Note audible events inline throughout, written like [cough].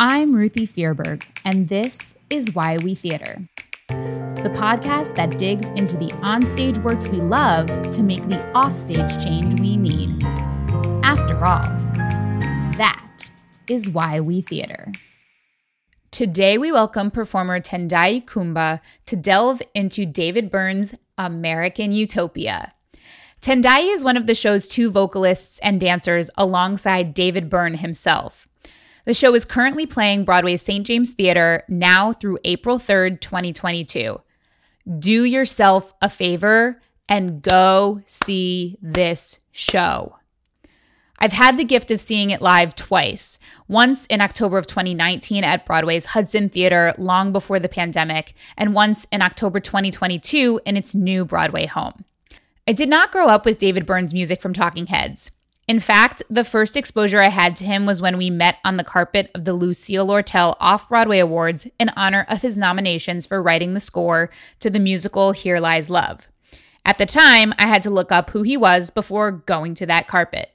I'm Ruthie Fierberg, and this is Why We Theater, the podcast that digs into the onstage works we love to make the offstage change we need. After all, that is Why We Theater. Today, we welcome performer Tendayi Kuumba to delve into David Byrne's American Utopia. Tendayi is one of the show's two vocalists and dancers alongside David Byrne himself. The show is currently playing Broadway's St. James Theater now through April 3rd, 2022. Do yourself a favor and go see this show. I've had the gift of seeing it live twice. Once in October of 2019 at Broadway's Hudson Theater, long before the pandemic, and once in October 2022 in its new Broadway home. I did not grow up with David Byrne's music from Talking Heads. In fact, the first exposure I had to him was when we met on the carpet of the Lucille Lortel Off Broadway Awards in honor of his nominations for writing the score to the musical Here Lies Love. At the time, I had to look up who he was before going to that carpet.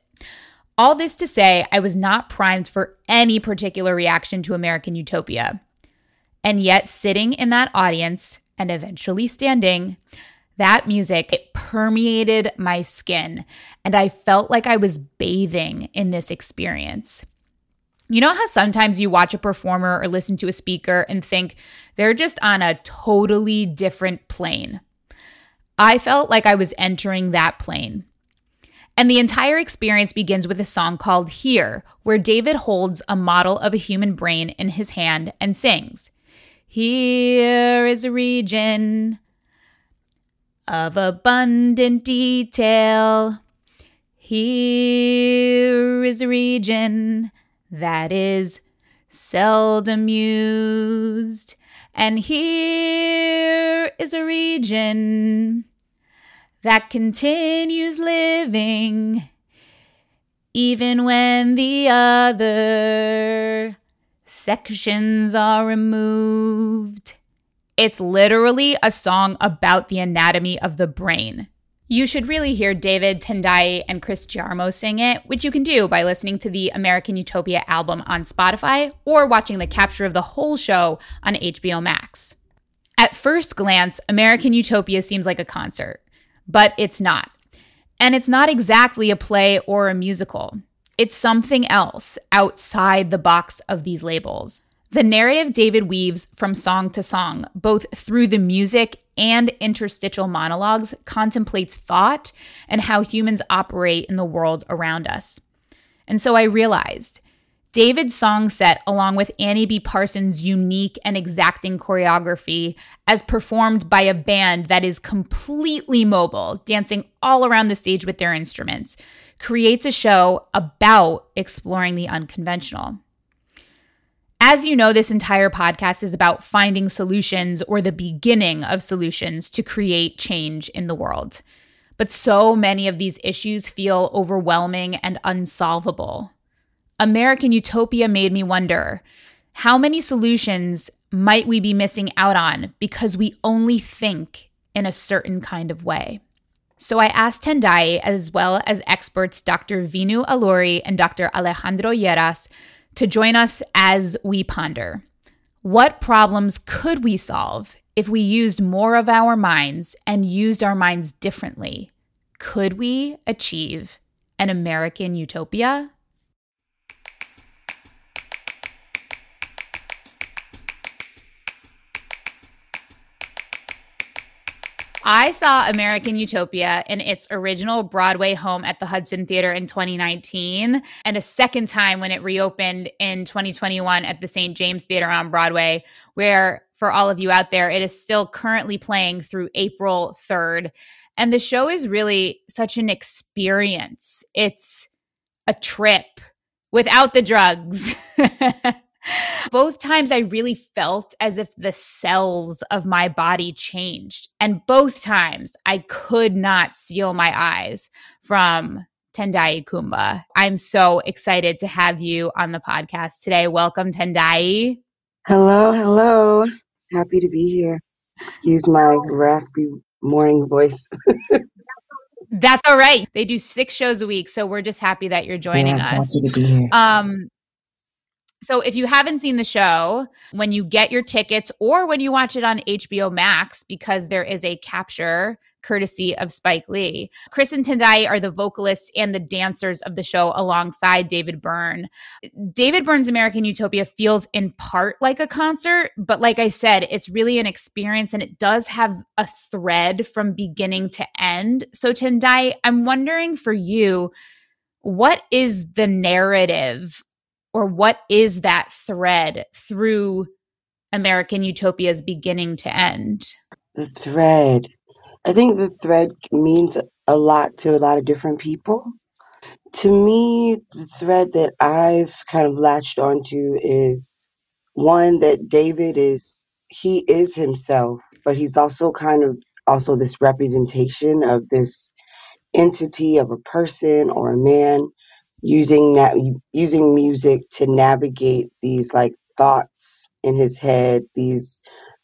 All this to say, I was not primed for any particular reaction to American Utopia. And yet, sitting in that audience and eventually standing, that music, it permeated my skin, and I felt like I was bathing in this experience. You know how sometimes you watch a performer or listen to a speaker and think they're just on a totally different plane? I felt like I was entering that plane. And the entire experience begins with a song called Here, where David holds a model of a human brain in his hand and sings, Here is a region of abundant detail. Here is a region that is seldom used, and here is a region that continues living even when the other sections are removed. It's literally a song about the anatomy of the brain. You should really hear David Tendayi and Chris Giarmo sing it, which you can do by listening to the American Utopia album on Spotify or watching the capture of the whole show on HBO Max. At first glance, American Utopia seems like a concert, but it's not. And it's not exactly a play or a musical. It's something else outside the box of these labels. The narrative David weaves from song to song, both through the music and interstitial monologues, contemplates thought and how humans operate in the world around us. And so I realized David's song set, along with Annie B. Parsons' unique and exacting choreography, as performed by a band that is completely mobile, dancing all around the stage with their instruments, creates a show about exploring the unconventional. As you know, this entire podcast is about finding solutions or the beginning of solutions to create change in the world. But so many of these issues feel overwhelming and unsolvable. American Utopia made me wonder how many solutions might we be missing out on because we only think in a certain kind of way? So I asked Tendayi, as well as experts Dr. Vinoo Alluri and Dr. Alejandro Lleras, to join us as we ponder what problems could we solve if we used more of our minds and used our minds differently? Could we achieve an American utopia? I saw American Utopia in its original Broadway home at the Hudson Theater in 2019, and a second time when it reopened in 2021 at the St. James Theater on Broadway, where for all of you out there, it is still currently playing through April 3rd. And the show is really such an experience. It's a trip without the drugs. [laughs] both times I really felt as if the cells of my body changed. And both times I could not steal my eyes from Tendayi Kuumba. I'm so excited to have you on the podcast today. Welcome, Tendayi. Hello, hello. Happy to be here. Excuse my raspy morning voice. [laughs] That's all right. They do six shows a week, so we're just happy that you're joining yes, us. Happy to be here. Um, so if you haven't seen the show, when you get your tickets or when you watch it on HBO Max, because there is a capture courtesy of Spike Lee, Chris and Tendayi are the vocalists and the dancers of the show alongside David Byrne. David Byrne's American Utopia feels in part like a concert, but like I said, it's really an experience and it does have a thread from beginning to end. So Tendayi, I'm wondering for you, what is the narrative or what is that thread through American Utopia's beginning to end? The thread. I think the thread means a lot to a lot of different people. To me, the thread that I've kind of latched onto is one that David is, he is himself, but he's also kind of also this representation of this entity of a person or a man using that using music to navigate these like thoughts in his head these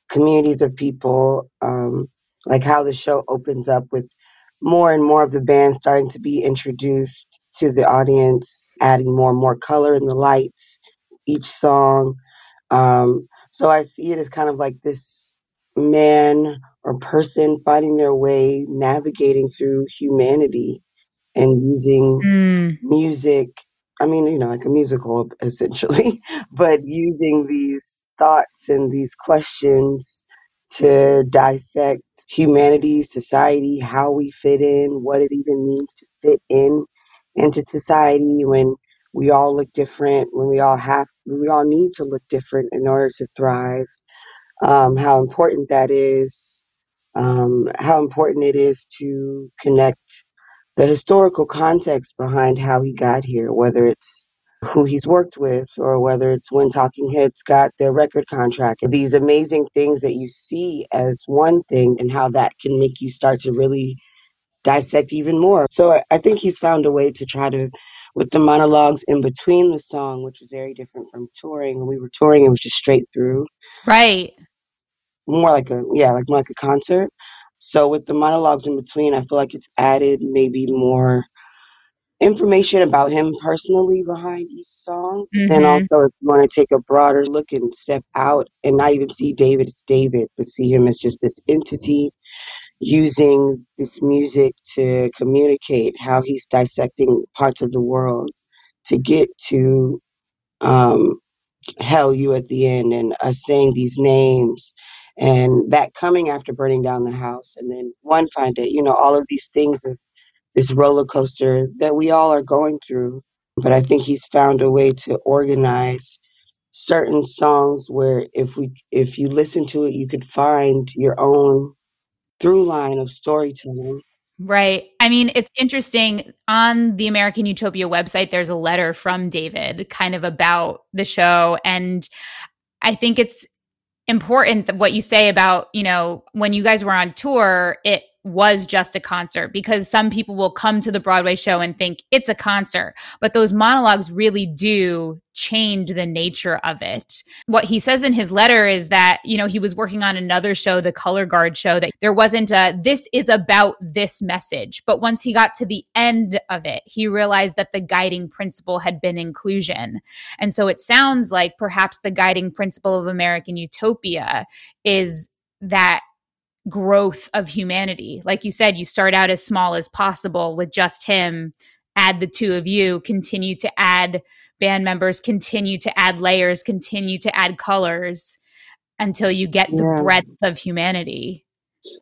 communities of people um, like how the show opens up with more and more of the band starting to be introduced to the audience adding more and more color in the lights each song. Um, so i see it as kind of like this man or person finding their way navigating through humanity and using Mm. music i mean you know like a musical [laughs] essentially but using these thoughts and these questions to dissect humanity society how we fit in what it even means to fit in into society when we all look different when we all have we all need to look different in order to thrive um, how important that is um, how important it is to connect the historical context behind how he got here, whether it's who he's worked with or whether it's when Talking Heads got their record contract. These amazing things that you see as one thing and how that can make you start to really dissect even more. So I- I think he's found a way to try to with the monologues in between the song, which was very different from touring. When we were touring, it was just straight through Right. more like a yeah like more like a concert so with the monologues in between i feel like it's added maybe more information about him personally behind each song then Mhm. also if you want to take a broader look and step out and not even see david as david but see him as just this entity using this music to communicate how he's dissecting parts of the world to get to um hell you at the end and us saying these names and that coming after burning down the house and then one find it you know all of these things of this roller coaster that we all are going through but i think he's found a way to organize certain songs where if we if you listen to it you could find your own through line of storytelling Right. I mean, it's interesting. On the American Utopia website, there's a letter from David kind of about the show. And I think it's important that what you say about, you know, when you guys were on tour, it was just a concert because some people will come to the Broadway show and think it's a concert, but those monologues really do change the nature of it. What he says in his letter is that, you know, he was working on another show, the Color Guard show, that there wasn't a this is about this message. But once he got to the end of it, he realized that the guiding principle had been inclusion. And so it sounds like perhaps the guiding principle of American Utopia is that growth of humanity. Like you said, you start out as small as possible with just him, add the two of you, continue to add band members, continue to add layers, continue to add colors until you get the Yeah. breadth of humanity.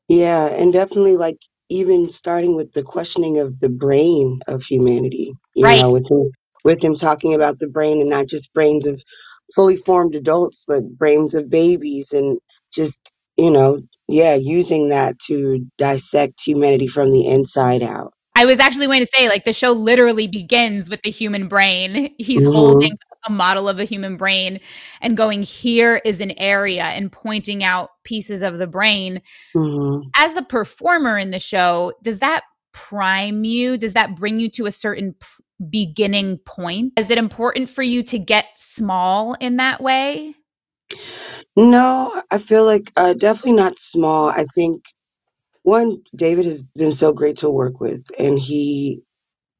Yeah, and definitely like even starting with the questioning of the brain of humanity, you Right. know, with him with him talking about the brain and not just brains of fully formed adults, but brains of babies and just, you know, yeah, using that to dissect humanity from the inside out. I was actually going to say, like, the show literally begins with the human brain. [laughs] He's Mhm. holding a model of a human brain and going, here is an area and pointing out pieces of the brain. Mhm. As a performer in the show, does that prime you? Does that bring you to a certain p- beginning point? Is it important for you to get small in that way? No, I feel like uh, definitely not small. I think one, David has been so great to work with, and he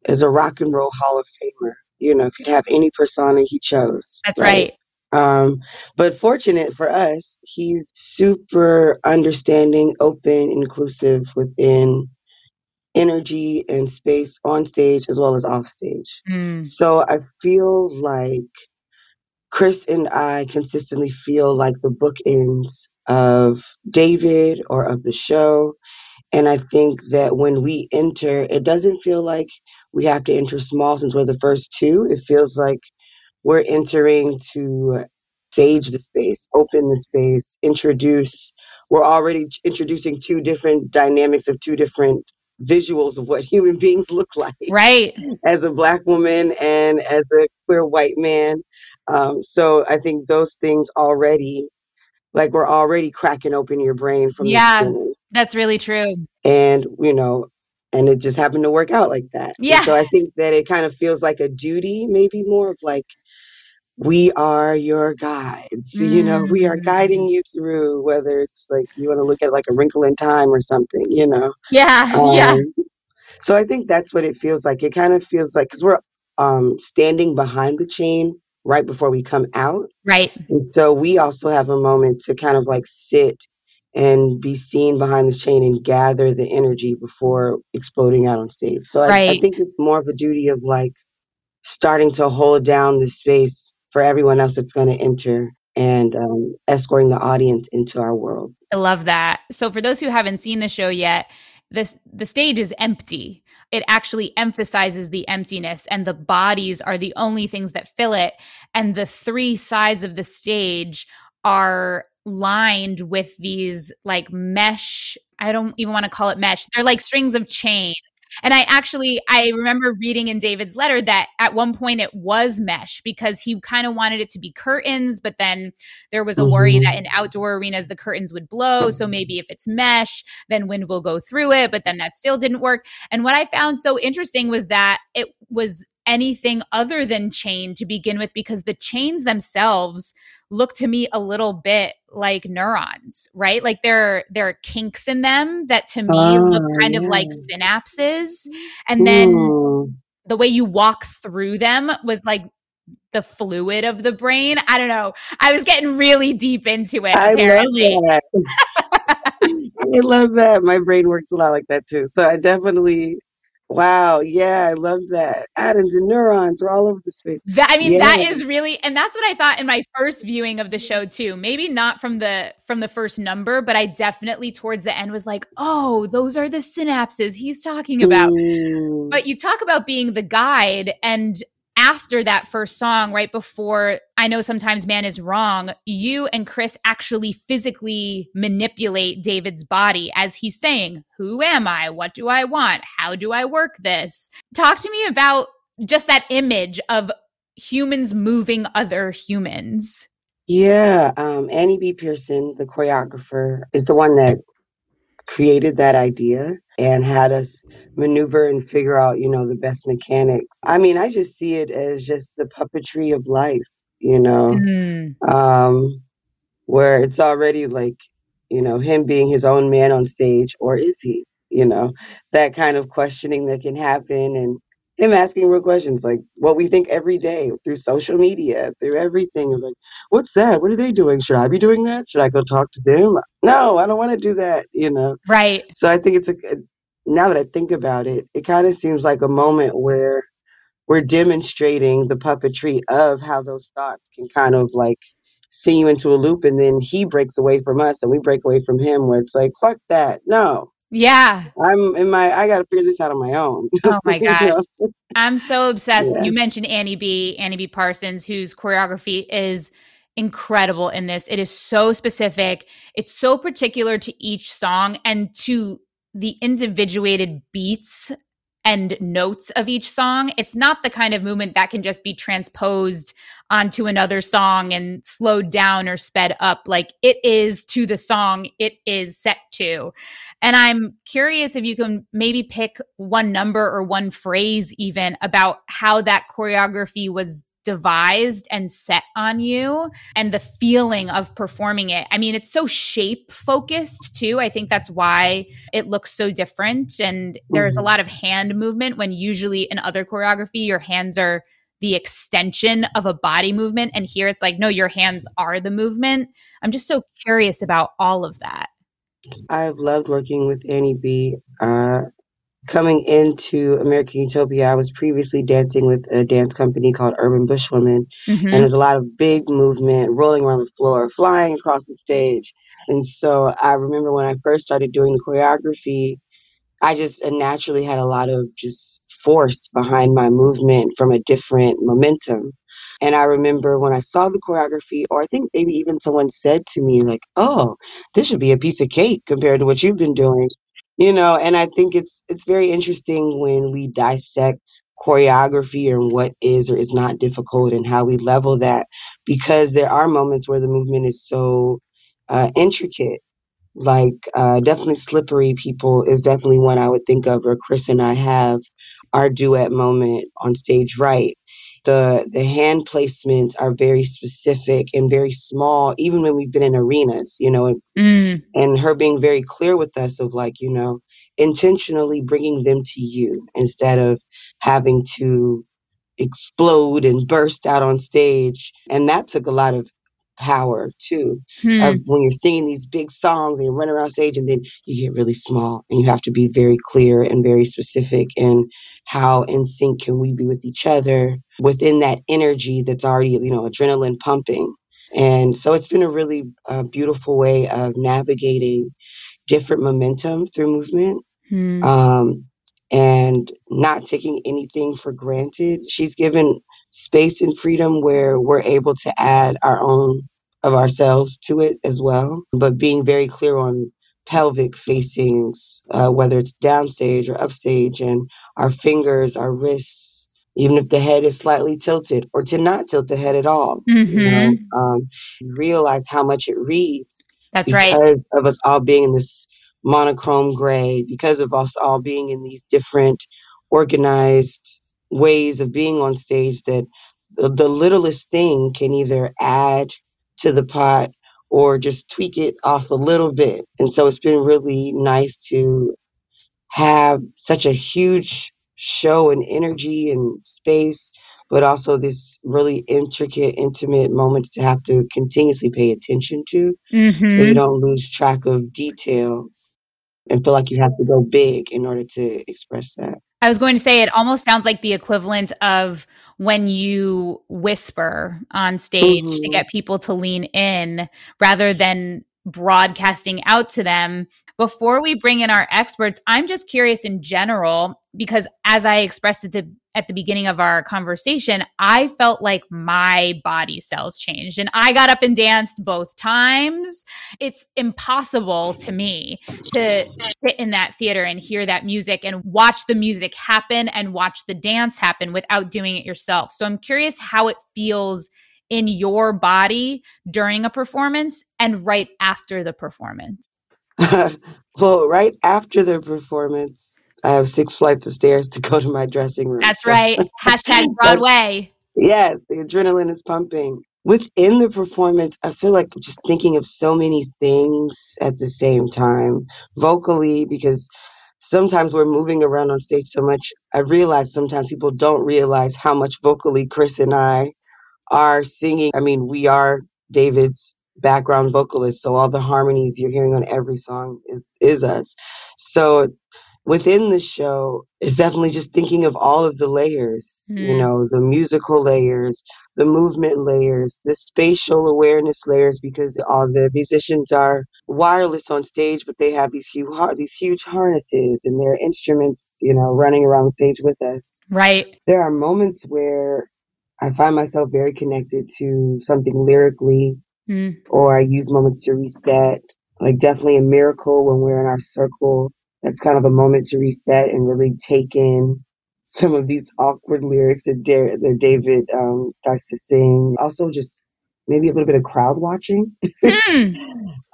is a rock and roll Hall of Famer. You know, could have any persona he chose. That's right. Um, but fortunate for us, he's super understanding, open, inclusive within energy and space on stage as well as off stage. Mm, So I feel like Chris and I consistently feel like the bookends of David or of the show. And I think that when we enter, it doesn't feel like we have to enter small since we're the first two. It feels like we're entering to stage the space, open the space, introduce. We're already introducing two different dynamics of two different visuals of what [laughs] human beings look like right. as a black woman and as a queer white man. Um, so I think those things already, like we're already cracking open your brain from Yeah. That's really true. and you know, and it just happened to work out like that. And Yeah. so I think that it kind of feels like a duty, maybe more of like we are your guides. You know, we are Mm. guiding you through whether it's like you want to look at like a wrinkle in time or something. You know. Yeah. [laughs] yeah. Um, so I think that's what it feels like. It kind of feels like because we're um, standing behind the chain right before we come out, Right. and so we also have a moment to kind of like sit and be seen behind this chain and gather the energy before exploding out on stage. So I, I think it's more of a duty of like starting to hold down the space for everyone else that's going to enter and um, escorting the audience into our world. I love that. So for those who haven't seen the show yet, this the stage is empty. It actually emphasizes the emptiness and the bodies are the only things that fill it and the three sides of the stage are lined with these like mesh I don't even want to call it mesh. They're like strings of chain. And I actually I remember reading in David's letter that at one point it was mesh because he kind of wanted it to be curtains, but then there was a worry Mhm. that in outdoor arenas the curtains would blow. So maybe if it's mesh, then wind will go through it, but then that still didn't work. And what I found so interesting was that it was anything other than chain to begin with because the chains themselves look to me a little bit like neurons, right? Like there there are kinks in them that to me look Oh, kind of like synapses. And then the way you walk through them was like the fluid of the brain. I don't know. I was getting really deep into it I apparently. love that. [laughs] I love that. My brain works a lot like that too. So I definitely, wow, yeah, I love that. Atoms and neurons are all over the space. That I mean, that Yeah. is really, and that's what I thought in my first viewing of the show too. Maybe not from the from the first number, but I definitely towards the end was like, oh, those are the synapses he's talking about. Mm. But you talk about being the guide, and after that first song, right before I know sometimes man is wrong, you and Chris actually physically manipulate David's body as he's saying, Who am I? What do I want? How do I work this? Talk to me about just that image of humans moving other humans. Yeah, um, Annie B. Parsons, the choreographer, is the one that created that idea and had us maneuver and figure out, you know, the best mechanics. I mean, I just see it as just the puppetry of life, you know. Mm, um, where it's already like, you know, him being his own man on stage, or is he? You know, that kind of questioning that can happen, and him asking real questions like what we think every day through social media, through everything. of Like, what's that? What are they doing? Should I be doing that? Should I go talk to them? No, I don't want to do that. You know. right. So I think it's a. Uh, now that I think about it, it kind of seems like a moment where we're demonstrating the puppetry of how those thoughts can kind of like send you into a loop and then he breaks away from us and we break away from him where it's like fuck that no Yeah. i'm in my i gotta figure this out on my own Oh my [laughs] You know? I'm so obsessed. Yeah. You mentioned Annie B, Annie B Parsons, whose choreography is incredible in this. It is so specific. It's so particular to each song and to the individuated beats and notes of each song. It's not the kind of movement that can just be transposed onto another song and slowed down or sped up. Like it is to the song it is set to. And I'm curious if you can maybe pick one number or one phrase, even about how that choreography was devised and set on you and the feeling of performing it. I mean, it's so shape focused too. I think that's why it looks so different. And there's a Mhm. lot of hand movement when usually in other choreography, your hands are the extension of a body movement. And here it's like, no, your hands are the movement. I'm just so curious about all of that. I've loved working with Annie B. Uh, coming into American Utopia, I was previously dancing with a dance company called Urban Bush Women, Mhm. and there's a lot of big movement, rolling around the floor, flying across the stage. And so I remember when I first started doing the choreography, I just uh, naturally had a lot of just force behind my movement from a different momentum. And I remember when I saw the choreography, or I think maybe even someone said to me, like, oh, this should be a piece of cake compared to what you've been doing. You know, and I think it's it's very interesting when we dissect choreography and what is or is not difficult and how we level that because there are moments where the movement is so uh, intricate like uh, definitely slippery people is definitely one I would think of, or Chris and I have our duet moment on stage right. The the hand placements are very specific and very small, even when we've been in arenas, you know, and, Mm. and her being very clear with us of like, you know, intentionally bringing them to you instead of having to explode and burst out on stage. And that took a lot of power too Hmm. of when you're singing these big songs and you're running around stage and then you get really small and you have to be very clear and very specific in how in sync can we be with each other within that energy that's already you know adrenaline pumping and so it's been a really uh, beautiful way of navigating different momentum through movement Hmm. um, and not taking anything for granted. She's given space and freedom where we're able to add our own of ourselves to it as well, but being very clear on pelvic facings, uh, whether it's downstage or upstage, and our fingers, our wrists, even if the head is slightly tilted, or to not tilt the head at all. You know, Mhm. um, realize how much it reads That's right. because of us all being in this monochrome gray, because of us all being in these different organized ways of being on stage, that the, the littlest thing can either add to the pot or just tweak it off a little bit. And so it's been really nice to have such a huge show and energy and space, but also this really intricate, intimate moments to have to continuously pay attention to so you Mhm. don't lose track of detail and feel like you have to go big in order to express that. I was going to say it almost sounds like the equivalent of when you whisper on stage to Mhm. get people to lean in rather than broadcasting out to them. Before we bring in our experts, I'm just curious in general because as I expressed at the at the beginning of our conversation, I felt like my body cells changed and I got up and danced both times. It's impossible to me to sit in that theater and hear that music and watch the music happen and watch the dance happen without doing it yourself. So I'm curious how it feels in your body during a performance and right after the performance. [laughs] well, right after the performance, I have six flights of stairs to go to my dressing room. That's So- right. Hashtag [laughs] Broadway. Yes, the adrenaline is pumping. Within the performance, I feel like just thinking of so many things at the same time, vocally, because sometimes we're moving around on stage so much. I realize sometimes people don't realize how much vocally Chris and I are singing. I mean, we are David's background vocalist, so all the harmonies you're hearing on every song is, is us. So within the show is definitely just thinking of all of the layers, mm. you know, the musical layers, the movement layers, the spatial awareness layers, because all the musicians are wireless on stage, but they have these huge, these huge harnesses and their instruments, you know, running around the stage with us. Right. There are moments where I find myself very connected to something lyrically, mm. or I use moments to reset. Like definitely a miracle when we're in our circle that's kind of a moment to reset and really take in some of these awkward lyrics that, da- that David um, starts to sing. Also, just maybe a little bit of crowd watching. Mm.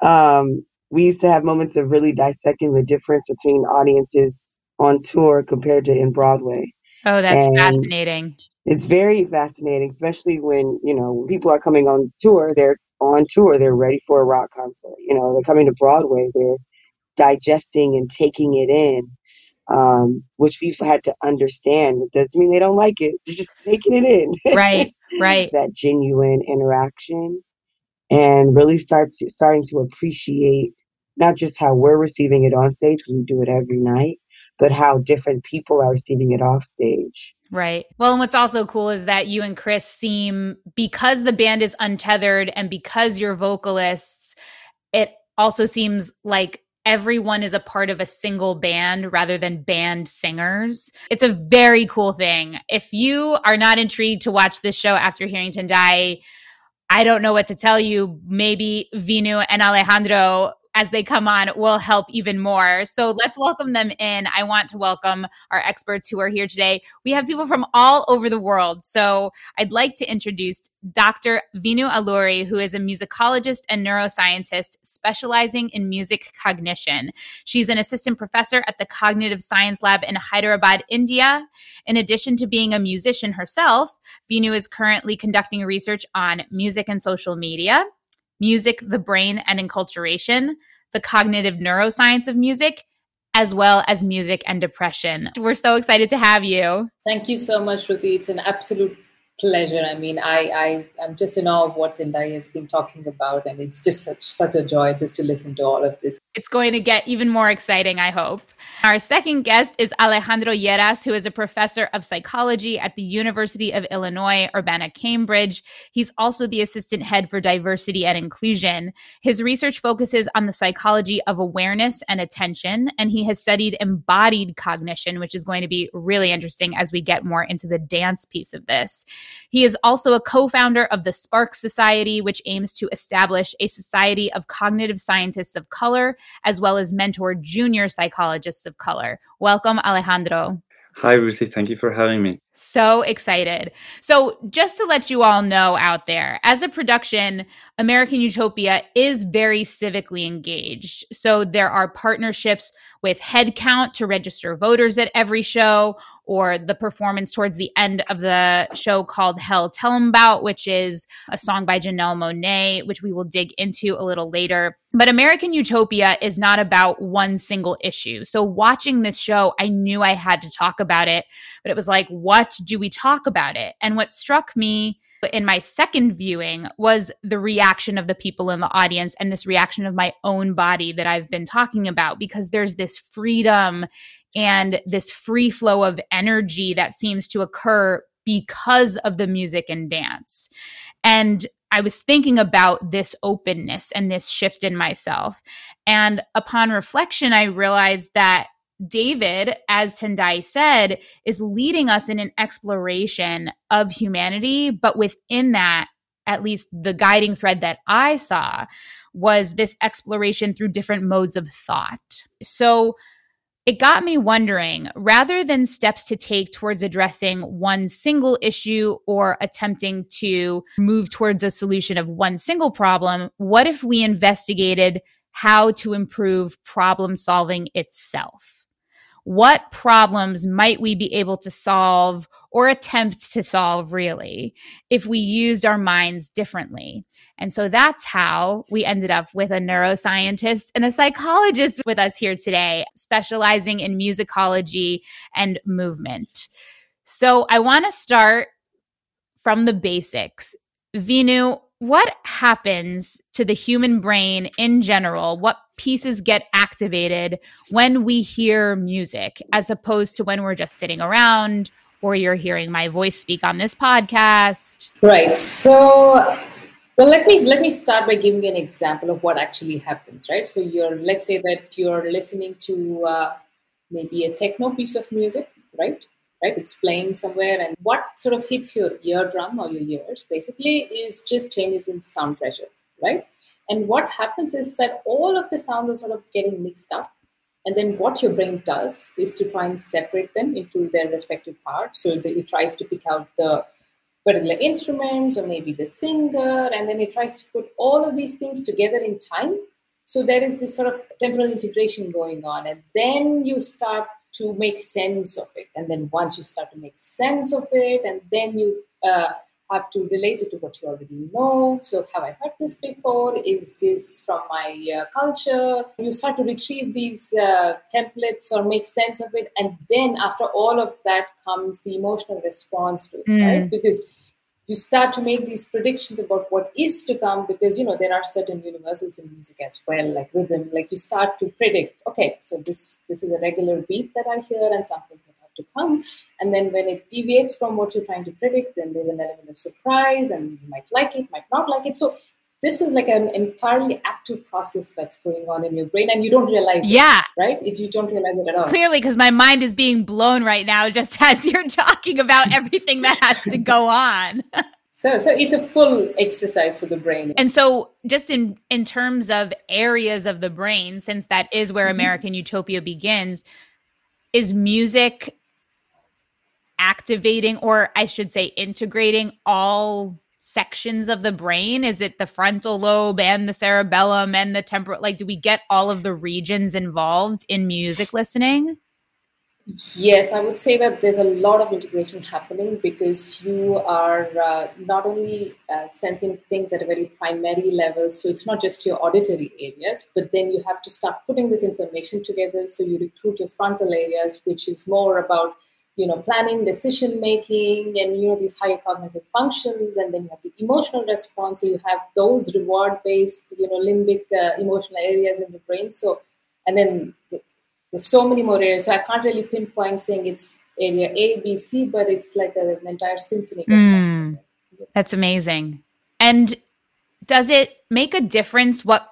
[laughs] um, we used to have moments of really dissecting the difference between audiences on tour compared to in Broadway. Oh, that's and fascinating. It's very fascinating, especially when, you know, when people are coming on tour, they're on tour, they're ready for a rock concert. You know, they're coming to Broadway, they're digesting and taking it in, um, which we've had to understand. It doesn't mean they don't like it; they're just taking it in. Right, [laughs] right. that genuine interaction, and really start to, starting to appreciate not just how we're receiving it on stage because we do it every night, but how different people are receiving it off stage. Right. Well, and what's also cool is that you and Chris seem, because the band is untethered and because you're vocalists, it also seems like everyone is a part of a single band rather than band singers. It's a very cool thing. If you are not intrigued to watch this show after Harrington Tendayi, I don't know what to tell you. Maybe Vinoo and Alejandro as they come on will help even more. So let's welcome them in. I want to welcome our experts who are here today. We have people from all over the world. So I'd like to introduce Dr. Vinoo Alluri, who is a musicologist and neuroscientist specializing in music cognition. She's an assistant professor at the Cognitive Science Lab in Hyderabad, India. In addition to being a musician herself, Vinoo is currently conducting research on music and social media music, the brain, and enculturation, the cognitive neuroscience of music, as well as music and depression. We're so excited to have you. Thank you so much, Ruthie. It's an absolute pleasure. I mean, I, I am just in awe of what Tendayi has been talking about, and it's just such such a joy just to listen to all of this. It's going to get even more exciting, I hope. Our second guest is Alejandro Lleras, who is a professor of psychology at the University of Illinois Urbana Champaign. He's also the assistant head for diversity and inclusion. His research focuses on the psychology of awareness and attention, and he has studied embodied cognition, which is going to be really interesting as we get more into the dance piece of this. He is also a co founder of the Spark Society, which aims to establish a society of cognitive scientists of color, as well as mentor junior psychologists of color. Welcome, Alejandro. Hi, Ruthie. Thank you for having me. So excited. So, just to let you all know out there, as a production, American Utopia is very civically engaged. So, there are partnerships with Headcount to register voters at every show, or the performance towards the end of the show called Hell You Talmbout, which is a song by Janelle Monáe, which we will dig into a little later. But American Utopia is not about one single issue. So, watching this show, I knew I had to talk about it, but it was like, what do we talk about it? And what struck me in my second viewing was the reaction of the people in the audience and this reaction of my own body that I've been talking about because there's this freedom and this free flow of energy that seems to occur because of the music and dance. And I was thinking about this openness and this shift in myself. And upon reflection, I realized that David, as Tendayi said, is leading us in an exploration of humanity. But within that, at least the guiding thread that I saw was this exploration through different modes of thought. So it got me wondering rather than steps to take towards addressing one single issue or attempting to move towards a solution of one single problem, what if we investigated how to improve problem solving itself? What problems might we be able to solve or attempt to solve really if we used our minds differently? And so that's how we ended up with a neuroscientist and a psychologist with us here today specializing in musicology and movement. So i want to start from the basics. Vinoo what happens to the human brain in general? What pieces get activated when we hear music as opposed to when we're just sitting around or you're hearing my voice speak on this podcast. Right. So well let me let me start by giving you an example of what actually happens right? So you're let's say that you're listening to uh, maybe a techno piece of music right? Right? It's playing somewhere and what sort of hits your eardrum or your ears basically is just changes in sound pressure right and what happens is that all of the sounds are sort of getting mixed up and then what your brain does is to try and separate them into their respective parts. So it tries to pick out the particular instruments or maybe the singer, and then it tries to put all of these things together in time. So there is this sort of temporal integration going on, and then you start to make sense of it. And then once you start to make sense of it, and then you uh, have to relate it to what you already know. So, have I heard this before? Is this from my uh, culture? You start to retrieve these uh, templates or make sense of it. And then, after all of that, comes the emotional response to it, mm. right? Because you start to make these predictions about what is to come because you know there are certain universals in music as well like rhythm like you start to predict okay so this this is a regular beat that i hear and something to come. And then when it deviates from what you're trying to predict, then there's an element of surprise and you might like it, might not like it. So this is like an entirely active process that's going on in your brain and you don't realize yeah. it. Right? It, you don't realize it at all. Clearly, because my mind is being blown right now just [laughs] as you're talking about everything that has to go on. [laughs] So, so it's a full exercise for the brain. And so, just in in terms of areas of the brain, since that is where mm-hmm. American Utopia begins, is music activating or I should say integrating all sections of the brain? Is it the frontal lobe and the cerebellum and the temporal? Like, do we get all of the regions involved in music listening? Yes, I would say that there's a lot of integration happening because you are uh, not only uh, sensing things at a very primary level, so it's not just your auditory areas, but then you have to start putting this information together. So you recruit your frontal areas, which is more about you know planning decision making and you know these higher cognitive functions and then you have the emotional response so you have those reward based you know limbic uh, emotional areas in the brain. So and then the, there's so many more areas. So i can't really pinpoint saying it's area a b c but it's like a, an entire symphony. Mm, that's amazing. And does it make a difference what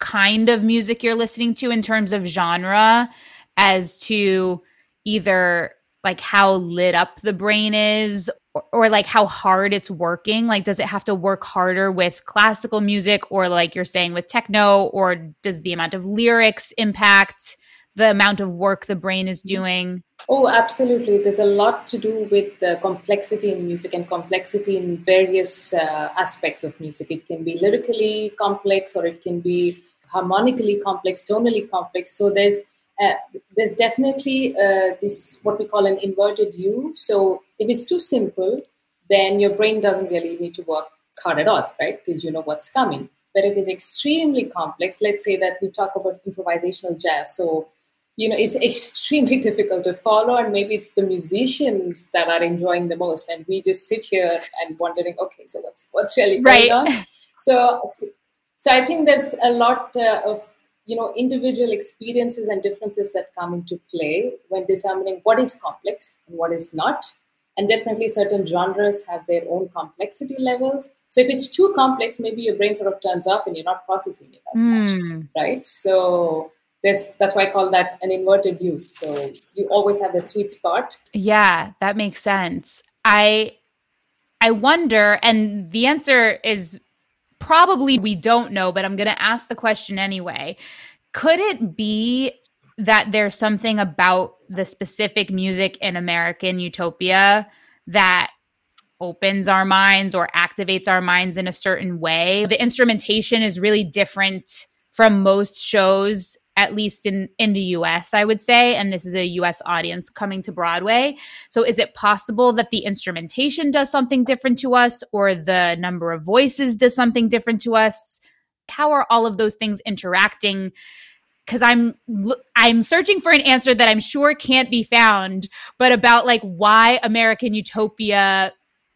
kind of music you're listening to in terms of genre as to either like how lit up the brain is or, or, like how hard it's working? Like does it have to work harder with classical music or like you're saying with techno? Or does the amount of lyrics impact the amount of work the brain is mm-hmm. doing? Oh absolutely. There's a lot to do with the complexity in music and complexity in various uh, aspects of music. It can be lyrically complex or it can be harmonically complex tonally complex. So there's uh, there's definitely uh, this what we call an inverted U. So if it's too simple, then your brain doesn't really need to work hard at all, right? Because you know what's coming. But if it's extremely complex, let's say that we talk about improvisational jazz, so you know it's [laughs] extremely difficult to follow, and maybe it's the musicians that are enjoying the most, and we just sit here and wondering, okay, so what's what's really going right. on? [laughs] So, so I think there's a lot uh, of you know individual experiences and differences that come into play when determining what is complex and what is not. And definitely certain genres have their own complexity levels. So if it's too complex maybe your brain sort of turns off and you're not processing it as mm. much hmm. right? So this that's why i call that an inverted u. So you always have the sweet spot. Yeah that makes sense. I i wonder and the answer is probably we don't know, but I'm going to ask the question anyway. Could it be that there's something about the specific music in American Utopia that opens our minds or activates our minds in a certain way? The instrumentation is really different from most shows at least in in the US I would say and this is a US audience coming to Broadway. So is it possible that the instrumentation does something different to us or the number of voices does something different to us? How are all of those things interacting? Because I'm I'm searching for an answer that I'm sure can't be found but about like why American Utopia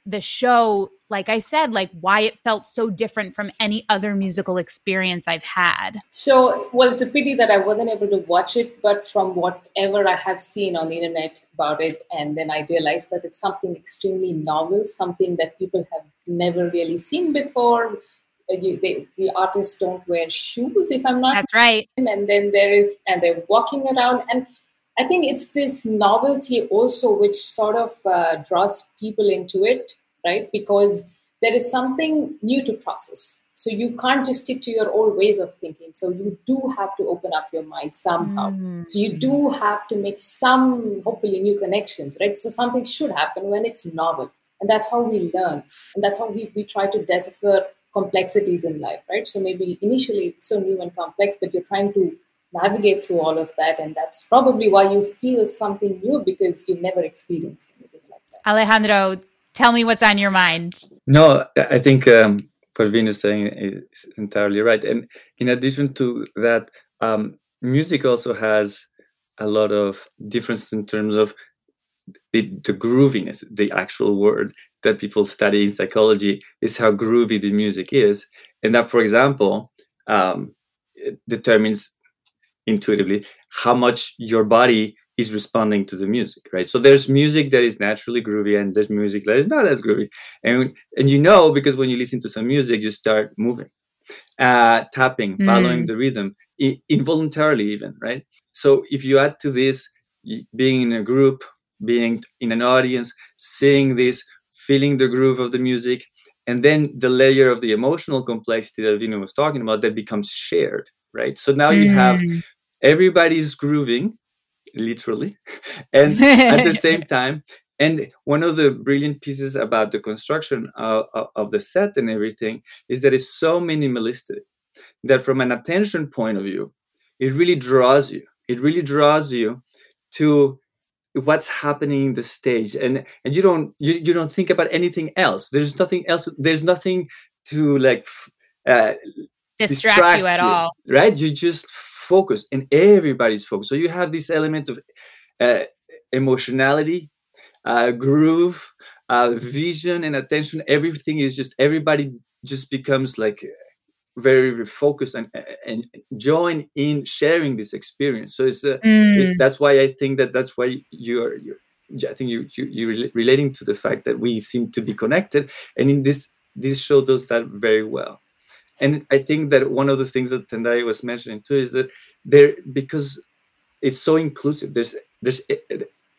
the show like I said, like why it felt so different from any other musical experience I've had. So, well, it's a pity that I wasn't able to watch it, but from whatever I have seen on the internet about it, and then I realized that it's something extremely novel, something that people have never really seen before. Uh, You, they, the artists don't wear shoes, if I'm not That's right. and then there is and they're walking around and i think it's this novelty also which sort of uh, draws people into it right? Because there is something new to process. So you can't just stick to your old ways of thinking. So you do have to open up your mind somehow. Mm-hmm. So you do have to make some hopefully new connections right? So something should happen when it's novel. And that's how we learn. And that's how we, we try to decipher complexities in life right? So maybe initially it's so new and complex but you're trying to navigate through all of that. And that's probably why you feel something new because you've never experienced anything like that. Alejandro, tell me what's on your mind. No, I think um, is saying is entirely right. And in addition to that, um, music also has a lot of differences in terms of the, the grooviness, the actual word that people study in psychology is how groovy the music is. And that, for example, um, determines intuitively how much your body is responding to the music, right? So there's music that is naturally groovy and there's music that is not as groovy. And, and you know, because when you listen to some music, you start moving, uh, tapping, following Mm. the rhythm, i- involuntarily even, right? So if you add to this being in a group, being in an audience, seeing this, feeling the groove of the music, and then the layer of the emotional complexity that Vinoo was talking about that becomes shared, right? So now you have Mm. everybody's grooving, literally, [laughs] and at the [laughs] same time. And one of the brilliant pieces about the construction of, of, of the set and everything is that it's so minimalistic that from an attention point of view, it really draws you. It really draws you to what's happening in the stage and and you don't you, you don't think about anything else there's nothing else there's nothing to like uh, Distract, you at all. right you just focus and everybody's focused so you have this element of uh, emotionality uh, groove uh, vision and attention. Everything is just everybody just becomes like very focused and and join in sharing this experience. So it's uh, Mm. it- that's why i think that that's why you're, you're i think you, you you're relating to the fact that we seem to be connected. And in this this show does that very well and i think that one of the things that Tendayi was mentioning too is that there because it's so inclusive there's there's uh,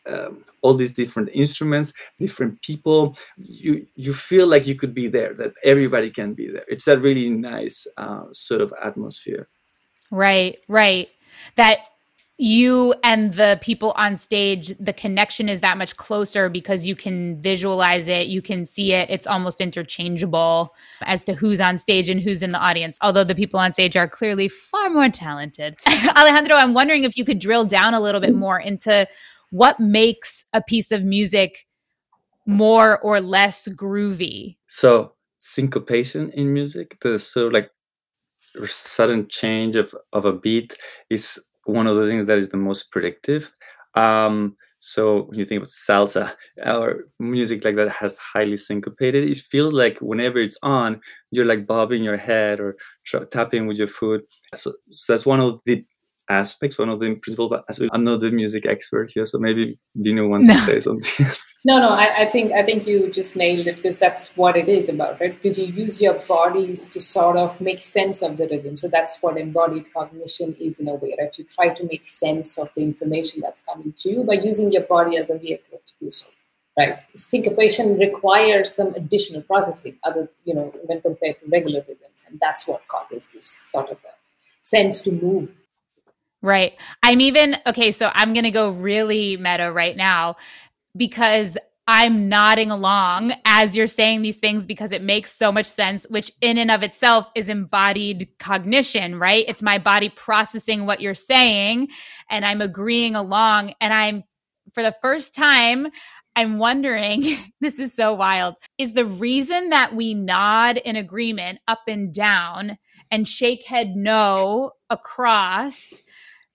um, all these different instruments different people. You you feel like you could be there that everybody can be there. It's a really nice uh, sort of atmosphere. Right, right. That you and the people on stage, the connection is that much closer because you can visualize it, you can see it. It's almost interchangeable as to who's on stage and who's in the audience. Although the people on stage are clearly far more talented. [laughs] Alejandro, I'm wondering if you could drill down a little bit more into what makes a piece of music more or less groovy. so syncopation in music the sort of like sudden change of, of a beat is one of the things that is the most predictive. Um so when you think about salsa or music like that has highly syncopated it feels like whenever it's on you're like bobbing your head or tr- tapping with your foot. So, so that's one of the aspects one of the principal but i'm not the music expert here so maybe Vinoo wants No. to say something [laughs] else No, no, I, I think I think you just nailed it because that's what it is about, right? Because you use your bodies to sort of make sense of the rhythm. So that's what embodied cognition is in a way, right? You try to make sense of the information that's coming to you by using your body as a vehicle to do so. Right. Syncopation requires some additional processing, other, you know, when compared to regular rhythms. And that's what causes this sort of a sense to move. Right. I'm even okay. So I'm going to go really meta right now because I'm nodding along as you're saying these things because it makes so much sense, which in and of itself is embodied cognition, right? It's my body processing what you're saying and I'm agreeing along. And I'm, for the first time, I'm wondering, [laughs] this is so wild, is the reason that we nod in agreement up and down and shake head no across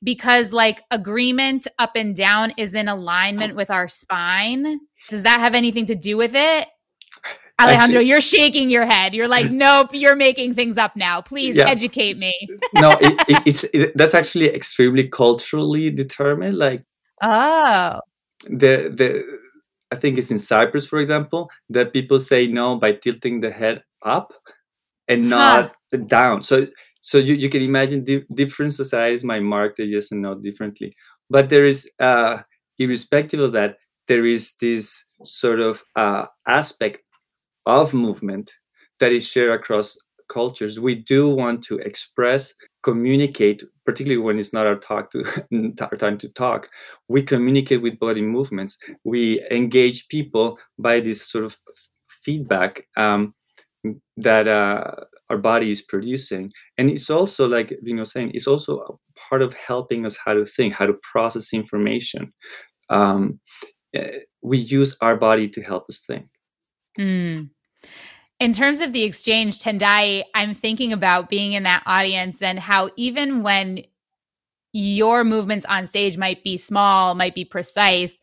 because like agreement up and down is in alignment with our spine. Does that have anything to do with it? Alejandro, Actually- you're shaking your head. You're like, [laughs] nope, you're making things up now. Please Yeah. educate me. no, it, it, it's it, that's actually extremely culturally determined. Like Oh, the the I think it's in Cyprus, for example, that people say no by tilting the head up and Huh. not down. So so you, you can imagine di- different societies might mark the yes and no differently. But there is uh irrespective of that, there is this sort of uh aspect of movement that is shared across cultures. We do want to express, communicate, particularly when it's not our talk to [laughs] our time to talk. We communicate with body movements. We engage people by this sort of feedback um, that uh, our body is producing, and it's also like you know saying it's also part of helping us how to think, how to process information. Um, eh, we use our body to help us think. Hmm. In terms of the exchange, Tendayi, I'm thinking about being in that audience and how even when your movements on stage might be small, might be precise,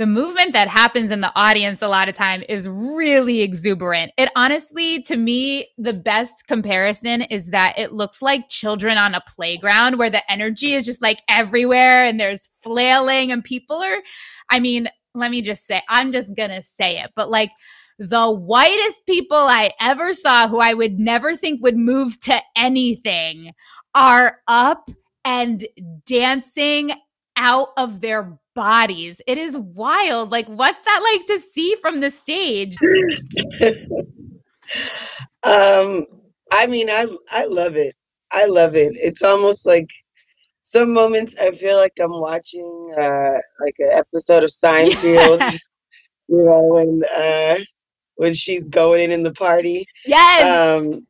the movement that happens in the audience a lot of time is really exuberant. It honestly, to me, the best comparison is that it looks like children on a playground where the energy is just like everywhere and there's flailing and people are, I mean, let me just say, I'm just gonna say it, but like the whitest people I ever saw who I would never think would move to anything are up and dancing out of their bodies. It is wild. Like, what's that like to see from the stage? [laughs] um, I mean, I I love it. I love it. It's almost like some moments I feel like I'm watching uh like an episode of [laughs] Seinfeld. you know, when uh when she's going in in the party. Yes. Um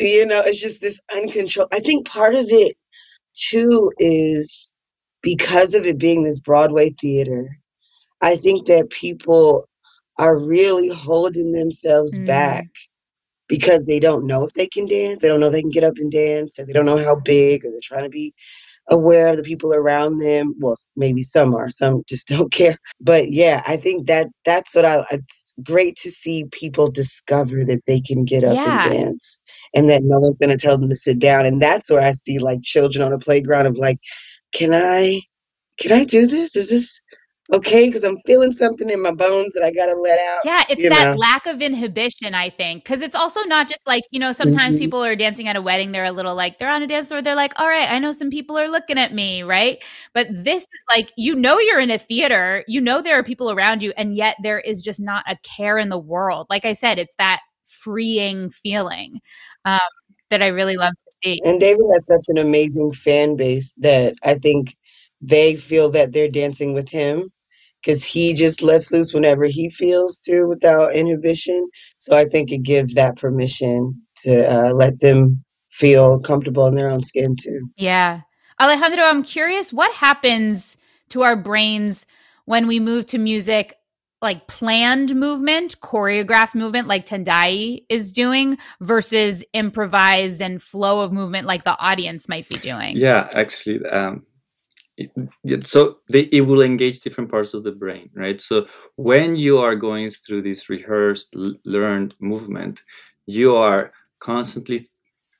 you know, it's just this uncontrolled. I think part of it too is because of it being this Broadway theater. I think that people are really holding themselves Mm. back because they don't know if they can dance. They don't know if they can get up and dance, or they don't know how big, or they're trying to be aware of the people around them. Well, s- maybe some are, some just [laughs] don't care. But yeah, I think that that's what I. It's great to see people discover that they can get up Yeah. and dance, and that no one's going to tell them to sit down. And that's where I see like children on a playground of like, can I, can I do this? Is this okay? Because I'm feeling something in my bones that I got to let out. Yeah, it's you that know. lack of inhibition, I think. Because it's also not just like, you know, sometimes Mhm. people are dancing at a wedding, they're a little like, they're on a dance floor, they're like, all right, I know some people are looking at me, right? But this is like, you know, you're in a theater, you know, there are people around you, and yet there is just not a care in the world. Like I said, it's that freeing feeling um, that I really love And David has such an amazing fan base that I think they feel that they're dancing with him because he just lets loose whenever he feels to without inhibition. So I think it gives that permission to uh, let them feel comfortable in their own skin too. Yeah. Alejandro, I'm curious what happens to our brains when we move to music like planned movement, choreographed movement like Tendayi is doing versus improvised and flow of movement like the audience might be doing. Yeah, actually, um, it, so they, it will engage different parts of the brain, right? So when you are going through this rehearsed, learned movement, you are constantly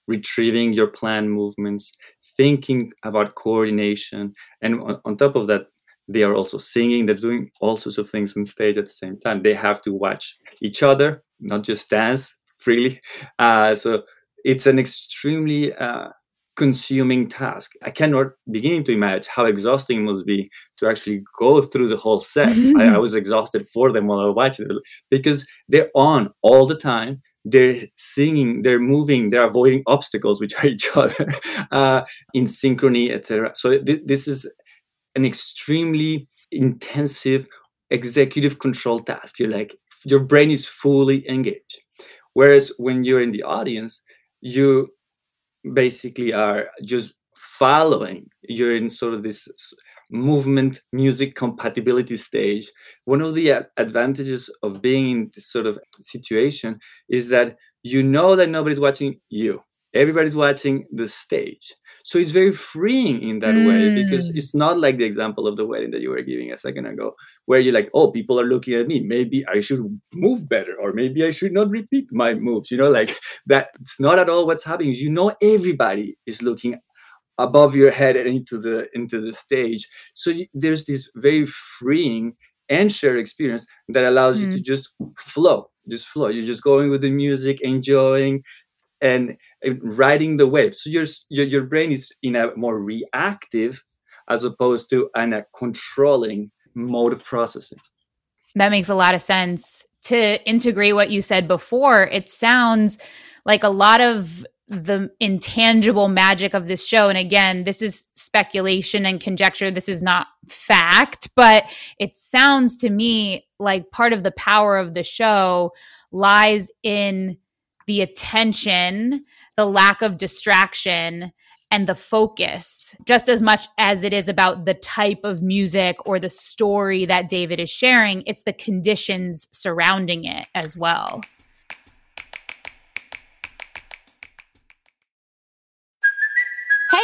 retrieving your planned movements, thinking about coordination, and on, on top of that, they are also singing. They're doing all sorts of things on stage at the same time. They have to watch each other, not just dance freely. [laughs] Uh, so it's an extremely uh, consuming task. I cannot begin to imagine how exhausting it must be to actually go through the whole set. [laughs] I, I was exhausted for them while I was watching it because they're on all the time. They're singing, they're moving, they're avoiding obstacles, which are each [laughs] other uh, in synchrony, etc. So th- this is an extremely intensive executive control task. You're like your brain is fully engaged. Whereas when you're in the audience, you basically are just following you're in sort of this movement music compatibility stage one of the advantages of being in this sort of situation is that you know that nobody's watching you everybody's watching the stage so it's very freeing in that mm. way because mm. it's not like the example of the wedding that you were giving a second ago where you're like oh people are looking at me maybe i should move better or maybe i should not repeat my moves you know like that it's not at all what's happening you know everybody is looking above your head and into the into the stage so you, there's this very freeing and shared experience that allows mm. you to mm. just flow just flow you're just going with the music enjoying and Uh, riding the wave so your, your your brain is in a more reactive as opposed to in a controlling mode of processing that makes a lot of sense to integrate what you said before it sounds like a lot of the intangible magic of this show. And again, this is speculation and conjecture. This is not fact, but it sounds to me like part of the power of the show lies in the attention, the lack of distraction, and the focus, just as much as it is about the type of music or the story that David is sharing, it's the conditions surrounding it as well.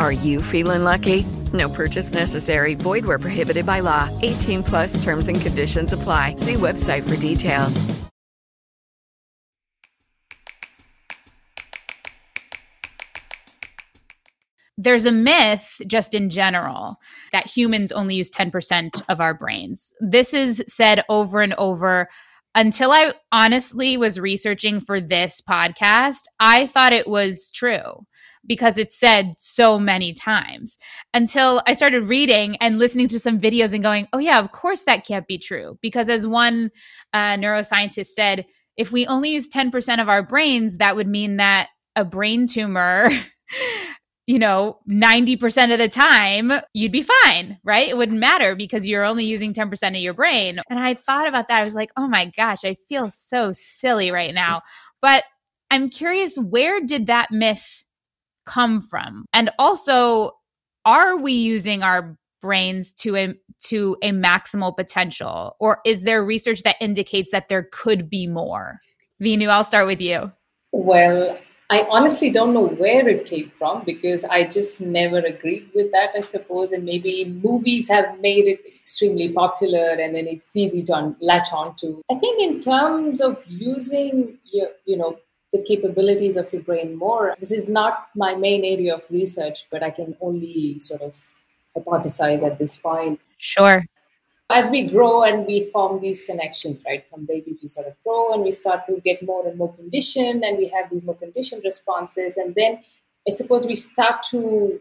Are you feeling lucky? No purchase necessary. Void where prohibited by law. 18 plus terms and conditions apply. See website for details. There's a myth, just in general, that humans only use 10% of our brains. This is said over and over. Until I honestly was researching for this podcast, I thought it was true because it's said so many times until I started reading and listening to some videos and going, oh, yeah, of course that can't be true. Because as one uh, neuroscientist said, if we only use 10% of our brains, that would mean that a brain tumor. [laughs] you know, 90% of the time, you'd be fine, right? It wouldn't matter because you're only using 10% of your brain. And I thought about that. I was like, oh my gosh, I feel so silly right now. But I'm curious, where did that myth come from? And also, are we using our brains to a to a maximal potential? Or is there research that indicates that there could be more? Vinoo i'll start with you. Well i honestly don't know where it came from because i just never agreed with that i suppose. And maybe movies have made it extremely popular and then it's easy to latch on to i think in terms of using your you know the capabilities of your brain more. This is not my main area of research, but I can only sort of hypothesize at this point. Sure. As we grow and we form these connections, right, from baby we sort of grow and we start to get more and more conditioned and we have these more conditioned responses. And then I suppose we start to,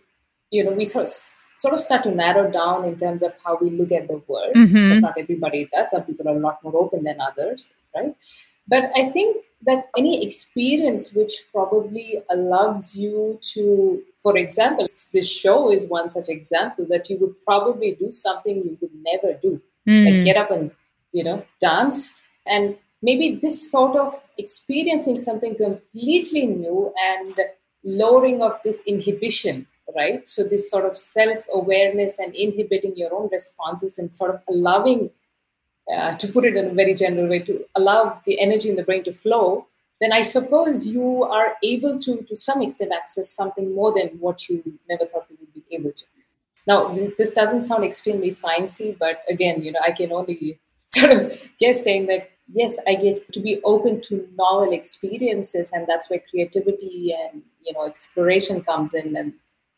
you know, we sort of, sort of start to narrow down in terms of how we look at the world. Mm-hmm. Not everybody does. Some people are a lot more open than others, right? But I think that any experience which probably allows you to, for example, this show is one such example that you would probably do something you would never do, mm. like get up and you know dance, and maybe this sort of experiencing something completely new and lowering of this inhibition right? So this sort of self-awareness and inhibiting your own responses and sort of allowing uh, to put it in a very general way, to allow the energy in the brain to flow, then I suppose you are able to, to some extent, access something more than what you never thought you would be able to. Now, th- this doesn't sound extremely sciencey, but again, you know, I can only [laughs] sort of guess saying that yes, I guess to be open to novel experiences, and that's where creativity and you know exploration comes in, and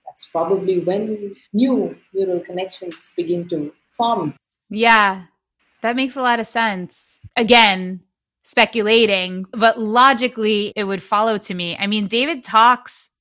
that's probably when new neural connections begin to form. Yeah, That makes a lot of sense. Again, speculating, but logically, it would follow to me. I mean, David talks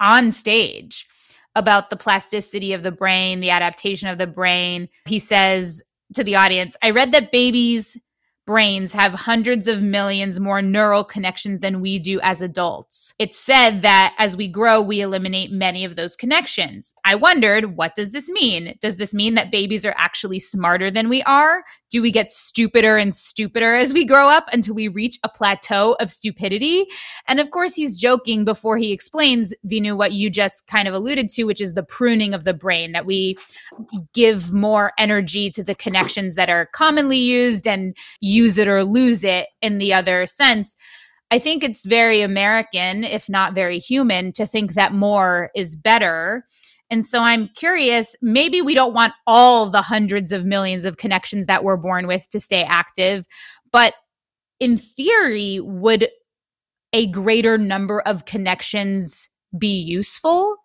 on stage about the plasticity of the brain, the adaptation of the brain. He says to the audience, I read that babies brains have hundreds of millions more neural connections than we do as adults. It's said that as we grow, we eliminate many of those connections. I wondered, what does this mean? Does this mean that babies are actually smarter than we are? Do we get stupider and stupider as we grow up until we reach a plateau of stupidity? And of course, he's joking before he explains, Vinoo, what you just kind of alluded to, which is the pruning of the brain, that we give more energy to the connections that are commonly used and use it or lose it in the other sense. I think it's very American, if not very human, to think that more is better. And so I'm curious, maybe we don't want all the hundreds of millions of connections that we're born with to stay active, but in theory, would a greater number of connections be useful?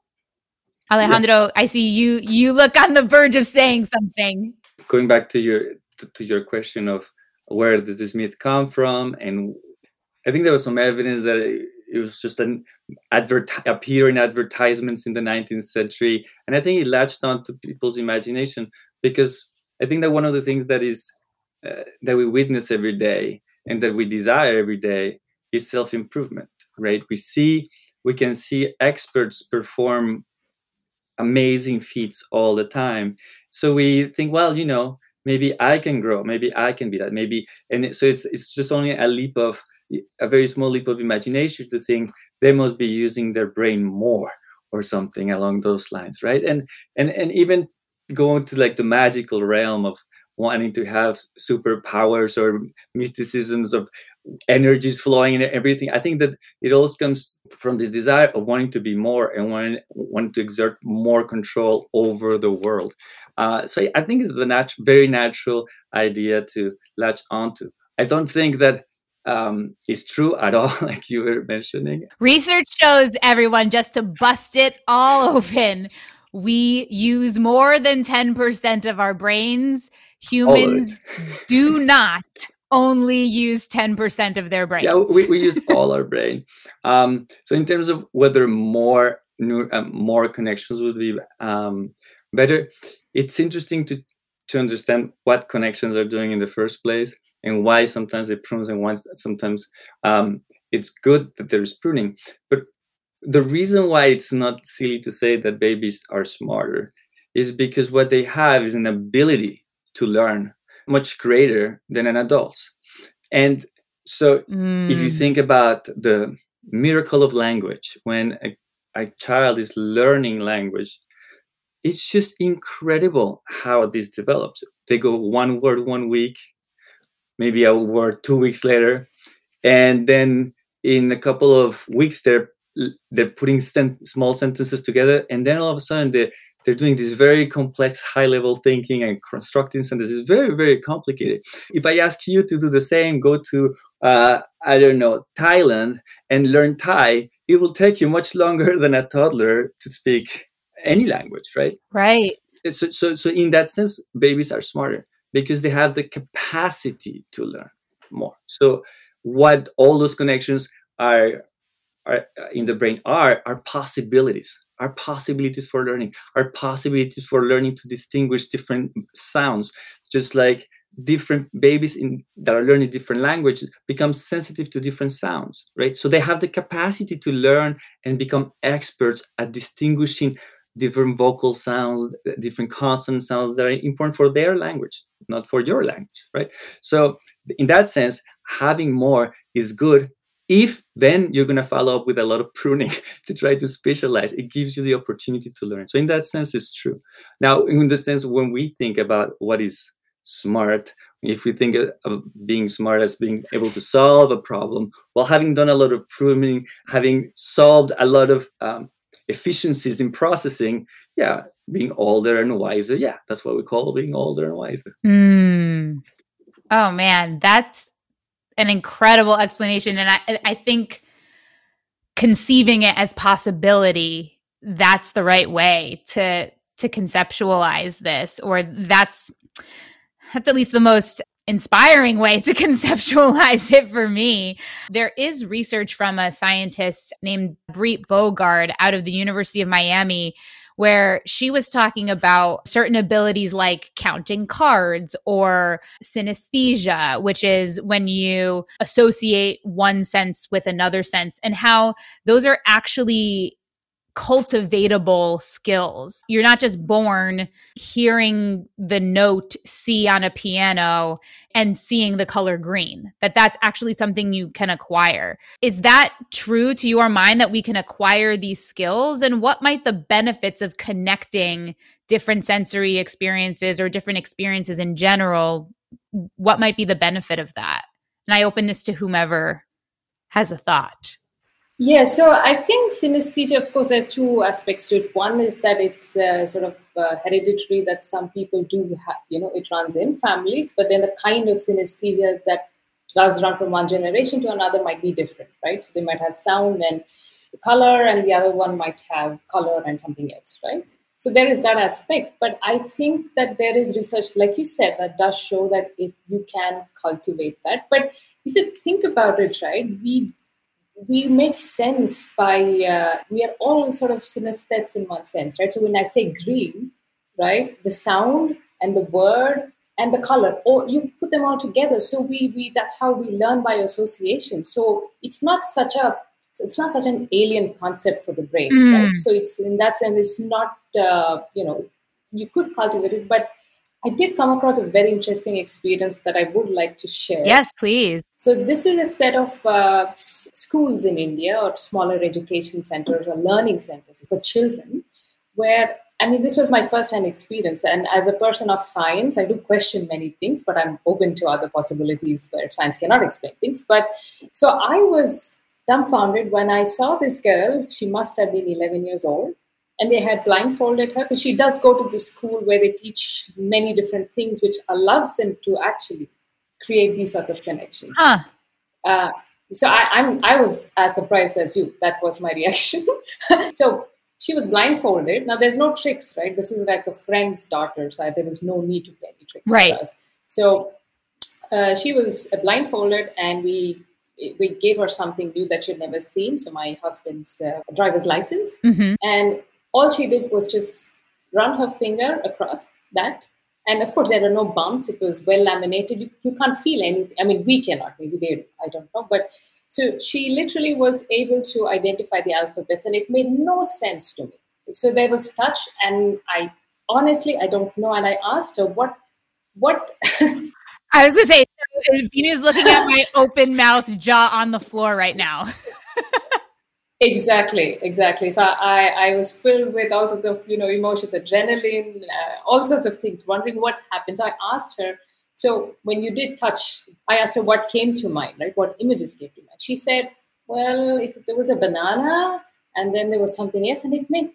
Alejandro, I see you you look on the verge of saying something. Going back to your to, to your question of where does this myth come from and i think there was some evidence that it, was just an advert appear in advertisements in the 19th century. And i think it latched on to people's imagination because i think that one of the things that is uh, that we witness every day and that we desire every day is self-improvement right? We see we can see experts perform amazing feats all the time. So we think well you know maybe i can grow maybe i can be that maybe and so it's it's just only a leap of a very small leap of imagination to think they must be using their brain more or something along those lines right and and and even going to like the magical realm of wanting to have superpowers or mysticisms of energies flowing and everything i think that it all comes from this desire of wanting to be more and wanting, wanting to exert more control over the world uh, so I think it's the nat- very natural idea to latch onto. I don't think that um, is true at all, [laughs] like you were mentioning. Research shows everyone just to bust it all [laughs] open. We use more than 10% of our brains. Humans [laughs] do not only use 10% of their brains. Yeah, we, we use all our brain. Um, so in terms of whether more new, um, more connections would be um, better, it's interesting to to understand what connections are doing in the first place and why sometimes they prune and why sometimes um, it's good that there is pruning. But the reason why it's not silly to say that babies are smarter is because what they have is an ability to learn much greater than an adult. And so mm. if you mm. think about the miracle of language, when a, a child is learning language, it's just incredible how this develops. They go one word one week, maybe a word two weeks later, and then in a couple of weeks they're they're putting small sentences together, and then all of a sudden they they're doing this very complex high level thinking and constructing sentences. Very very complicated. If i ask you to do the same go to uh, i don't know thailand and learn thai it will take you much longer [laughs] than a toddler to speak any language, right? Right. So, so, so in that sense, babies are smarter because they have the capacity to learn more. So, what all those connections are, are uh, in the brain are are possibilities, are possibilities for learning, are possibilities for learning to distinguish different sounds, just like different babies in, that are learning different languages become sensitive to different sounds right so they have the capacity to learn and become experts at distinguishing different vocal sounds, different consonant sounds that are important for their language, not for your language, right? So, in that sense, having more is good. If then you're going to follow up with a lot of pruning [laughs] to try to specialize. It gives you the opportunity to learn. So in that sense it's true. Now in the sense when we think about what is smart if we think of being smart as being able to solve a problem while having done a lot of pruning having solved a lot of um, efficiencies in processing, yeah, being older and wiser. Yeah, that's what we call being older and wiser. Mm. Oh man, that's an incredible explanation, and I I think conceiving it as possibility that's the right way to to conceptualize this or that's that's at least the most inspiring way to [laughs] conceptualize it for me. There is research from a scientist named Breet Bogard out of the University of Miami where she was talking about certain abilities like counting cards or synesthesia, which is when you associate one sense with another sense, and how those are actually cultivatable skills. You're not just born hearing the note C on a piano and seeing the color green. That that's actually something you can acquire. Is that true to your mind that we can acquire these skills and what might the benefits of connecting different sensory experiences or different experiences in general what might be the benefit of that? And I open this to whomever has a thought. Yeah, so I think synesthesia, of course, there are two aspects to it. One is that it's uh, sort of uh, hereditary that some people do have, you know, it runs in families, but then the kind of synesthesia that does run from one generation to another might be different, right? So they might have sound and color, and the other one might have color and something else, right? So there is that aspect. But I think that there is research, like you said, that does show that it, you can cultivate that. But if you think about it, right, we we make sense by uh, we are all sort of synesthetes in one sense right? So when i say green right the sound and the word and the color or you put them all together. So we we that's how we learn by association. So it's not such a it's not such an alien concept for the brain mm. right so it's in that sense it's not uh, you know you could cultivate it but I did come across a very interesting experience that I would like to share. Yes, please. So, this is a set of uh, schools in India or smaller education centers or learning centers for children where I mean, this was my first hand experience. And as a person of science, I do question many things, but I'm open to other possibilities where science cannot explain things. But so I was dumbfounded when I saw this girl. She must have been 11 years old and they had blindfolded her because she does go to this school where they teach many different things which allows them to actually create these sorts of connections. Huh. uh, so I, I'm, I was as surprised as you. That was my reaction. [laughs] So she was blindfolded. Now there's no tricks right? This is like a friend's daughter so there was no need to play any tricks right. so uh, she was blindfolded and we we gave her something new that she'd never seen. So my husband's uh, driver's license. Mm-hmm. and all she did was just run her finger across that. And of course, there are no bumps. It was well laminated. You, you can't feel anything. I mean, we cannot. Maybe they, I don't know. But so she literally was able to identify the alphabets, and it made no sense to me. So there was touch, and I honestly, I don't know. And I asked her, what, what? [laughs] I was going to say, Vinoo's looking at my open mouth jaw on the floor right now. [laughs] Exactly, exactly. So I, I was filled with all sorts of, you know, emotions, adrenaline, uh, all sorts of things, wondering what happened. So I asked her, so when you did touch, I asked her what came to mind, right? What images came to mind? She said, well, it, there was a banana and then there was something else and it made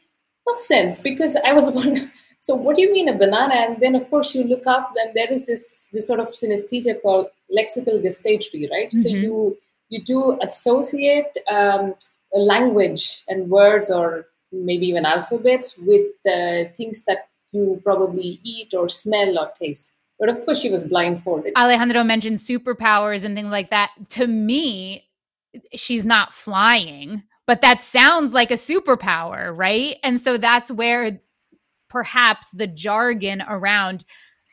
no sense because I was [laughs] one. So what do you mean a banana? And then of course you look up and there is this, this sort of synesthesia called lexical gustatory, right? Mm-hmm. So you, you do associate, um, language and words or maybe even alphabets with the things that you probably eat or smell or taste. But of course, she was blindfolded. Alejandro mentioned superpowers and things like that. To me, she's not flying, but that sounds like a superpower, right? And so that's where perhaps the jargon around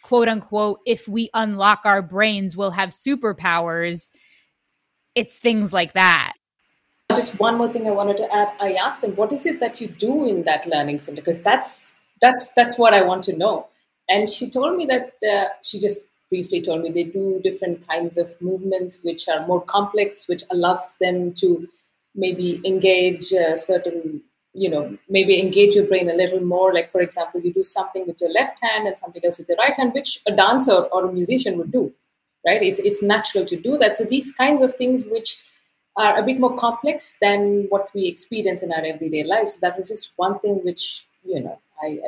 quote unquote, if we unlock our brains, we'll have superpowers. It's things like that. Just one more thing I wanted to add. I asked them, "What is it that you do in that learning center?" Because that's that's that's what I want to know. And she told me that uh, she just briefly told me they do different kinds of movements which are more complex, which allows them to maybe engage uh, certain you know maybe engage your brain a little more like for example you do something with your left hand and something else with your right hand which a dancer or a musician would do right it's, it's natural to do that so these kinds of things which are a bit more complex than what we experience in our everyday lives. So that was just one thing which, you know, I,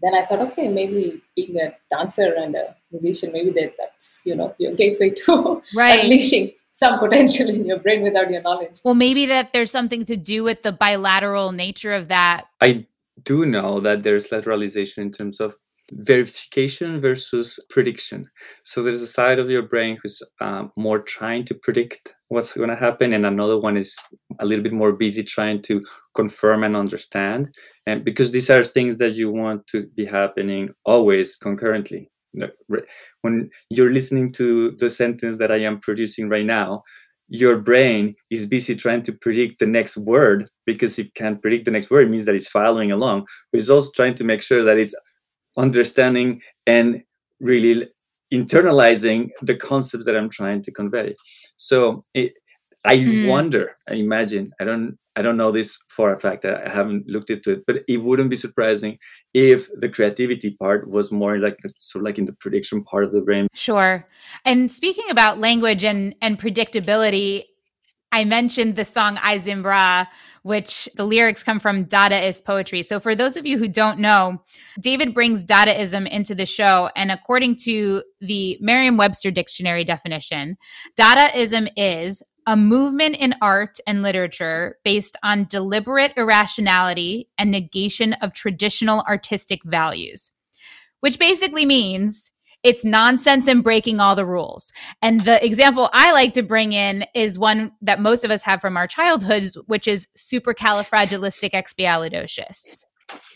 then I thought, okay, maybe being a dancer and a musician, maybe that, that's, you know, your gateway to [laughs] right. unleashing some potential in your brain without your knowledge. Well, maybe that there's something to do with the bilateral nature of that. I do know that there's lateralization in terms of verification versus prediction. So there's a side of your brain who's um, more trying to predict what's going to happen, and another one is a little bit more busy trying to confirm and understand. And because these are things that you want to be happening always concurrently. When you're listening to the sentence that I am producing right now, your brain is busy trying to predict the next word because it can't predict the next word, it means that it's following along. But it's also trying to make sure that it's understanding and really internalizing the concepts that I'm trying to convey. So it, I mm. wonder, I imagine, I don't I don't know this for a fact. I haven't looked into it, but it wouldn't be surprising if the creativity part was more like sort of like in the prediction part of the brain. Sure. And speaking about language and and predictability, I mentioned the song I Zimbra, which the lyrics come from Dadaist poetry. So, for those of you who don't know, David brings Dadaism into the show. And according to the Merriam Webster Dictionary definition, Dadaism is a movement in art and literature based on deliberate irrationality and negation of traditional artistic values, which basically means it's nonsense and breaking all the rules. And the example I like to bring in is one that most of us have from our childhoods, which is supercalifragilisticexpialidocious.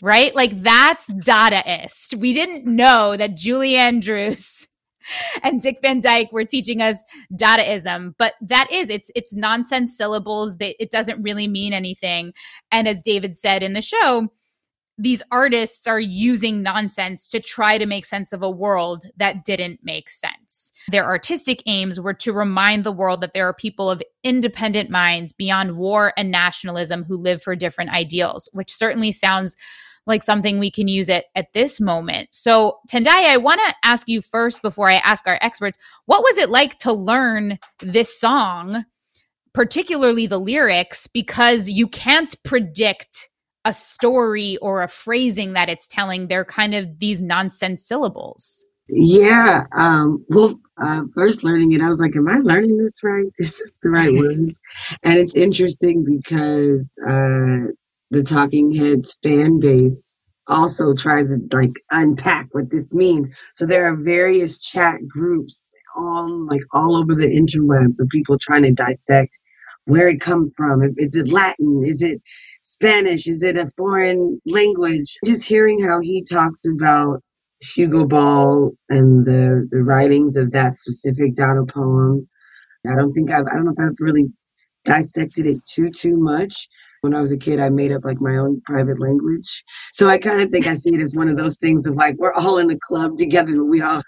Right? Like that's Dadaist. We didn't know that Julie Andrews [laughs] and Dick Van Dyke were teaching us Dadaism, but that is it's it's nonsense syllables that it doesn't really mean anything. And as David said in the show, these artists are using nonsense to try to make sense of a world that didn't make sense. Their artistic aims were to remind the world that there are people of independent minds beyond war and nationalism who live for different ideals, which certainly sounds like something we can use it at this moment. So, Tendayi, I want to ask you first before I ask our experts, what was it like to learn this song, particularly the lyrics, because you can't predict a story or a phrasing that it's telling. They're kind of these nonsense syllables. Yeah. Um, well, uh, first learning it, I was like, "Am I learning this right? This is the right [laughs] words." And it's interesting because uh, the Talking Heads fan base also tries to like unpack what this means. So there are various chat groups on like all over the interwebs of people trying to dissect where it come from. Is it Latin? Is it Spanish? Is it a foreign language? Just hearing how he talks about Hugo Ball and the the writings of that specific Dada poem. I don't think I've I don't know if I've really dissected it too too much, when I was a kid, I made up like my own private language. So I kind of think I see it as one of those things of like, we're all in a club together, but we all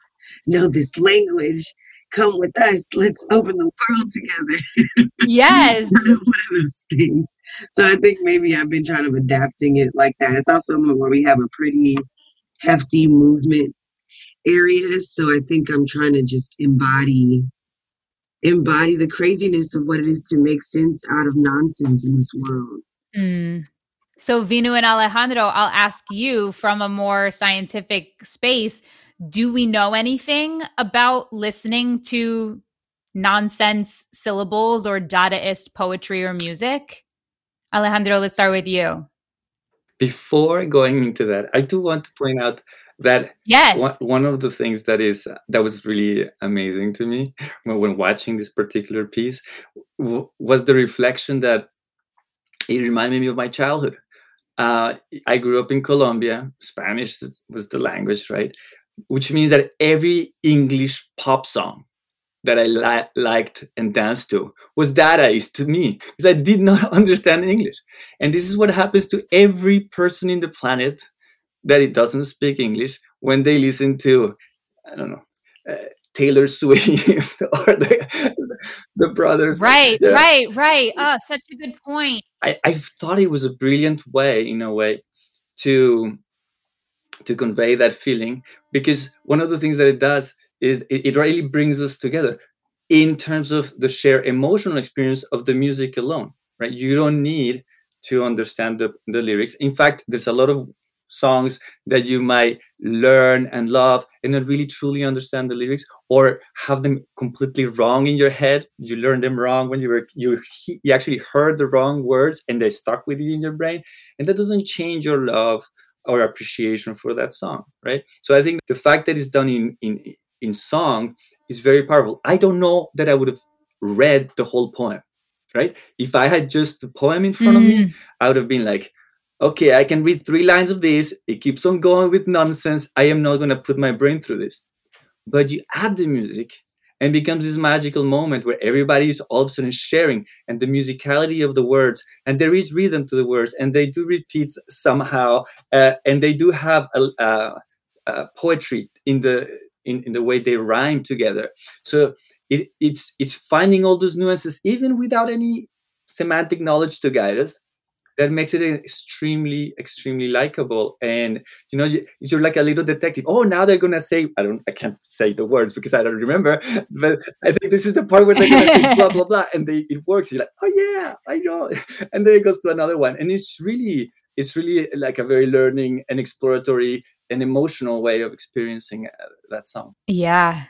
know this language. Come with us. Let's open the world together. [laughs] Yes. one of those things. So I think maybe I've been trying to adapting it like that. It's also where we have a pretty hefty movement area. So I think I'm trying to just embody embody the craziness of what it is to make sense out of nonsense in this world. Mm. So, Vinoo and Alejandro, I'll ask you from a more scientific space do we know anything about listening to nonsense syllables or Dadaist poetry or music? Alejandro, let's start with you. Before going into that, I do want to point out that yes one, one of the things that is that was really amazing to me when, when watching this particular piece w- was the reflection that it reminded me of my childhood uh, i grew up in colombia spanish was the language right which means that every english pop song that I li- liked and danced to was Dadaist to me because I did not [laughs] understand English. And this is what happens to every person in the planet that it doesn't speak English when they listen to, I don't know, uh, Taylor Swift [laughs] or the, the brothers. Right, yeah. right, right. Oh, such a good point. I, I thought it was a brilliant way, in a way, to to convey that feeling because one of the things that it does is it, it really brings us together in terms of the shared emotional experience of the music alone right? You don't need to understand the, the lyrics. In fact there's a lot of songs that you might learn and love and not really truly understand the lyrics or have them completely wrong in your head. You learned them wrong when you were you, you actually heard the wrong words and they stuck with you in your brain. And that doesn't change your love our appreciation for that song right? So i think the fact that it's done in in in song is very powerful. I don't know that i would have read the whole poem right? If i had just the poem in front mm. of me mm. i would have been like okay i can read three lines of this. It keeps on going with nonsense. I am not going to put my brain through this. But you add the music and becomes this magical moment where everybody is all of a sudden sharing and the musicality of the words and there is rhythm to the words and they do repeat somehow uh, and they do have a, a, a poetry in the in, in the way they rhyme together. So it, it's it's finding all those nuances even without any semantic knowledge to guide us that makes it extremely extremely likable. And you know you're like a little detective. Oh now they're gonna say i don't i can't say the words because i don't remember but i think this is the part where they're gonna say blah blah blah and they, it works. You're like oh yeah i know. [laughs] And then it goes to another one. And it's really it's really like a very learning and exploratory and emotional way of experiencing uh, that song. Yeah.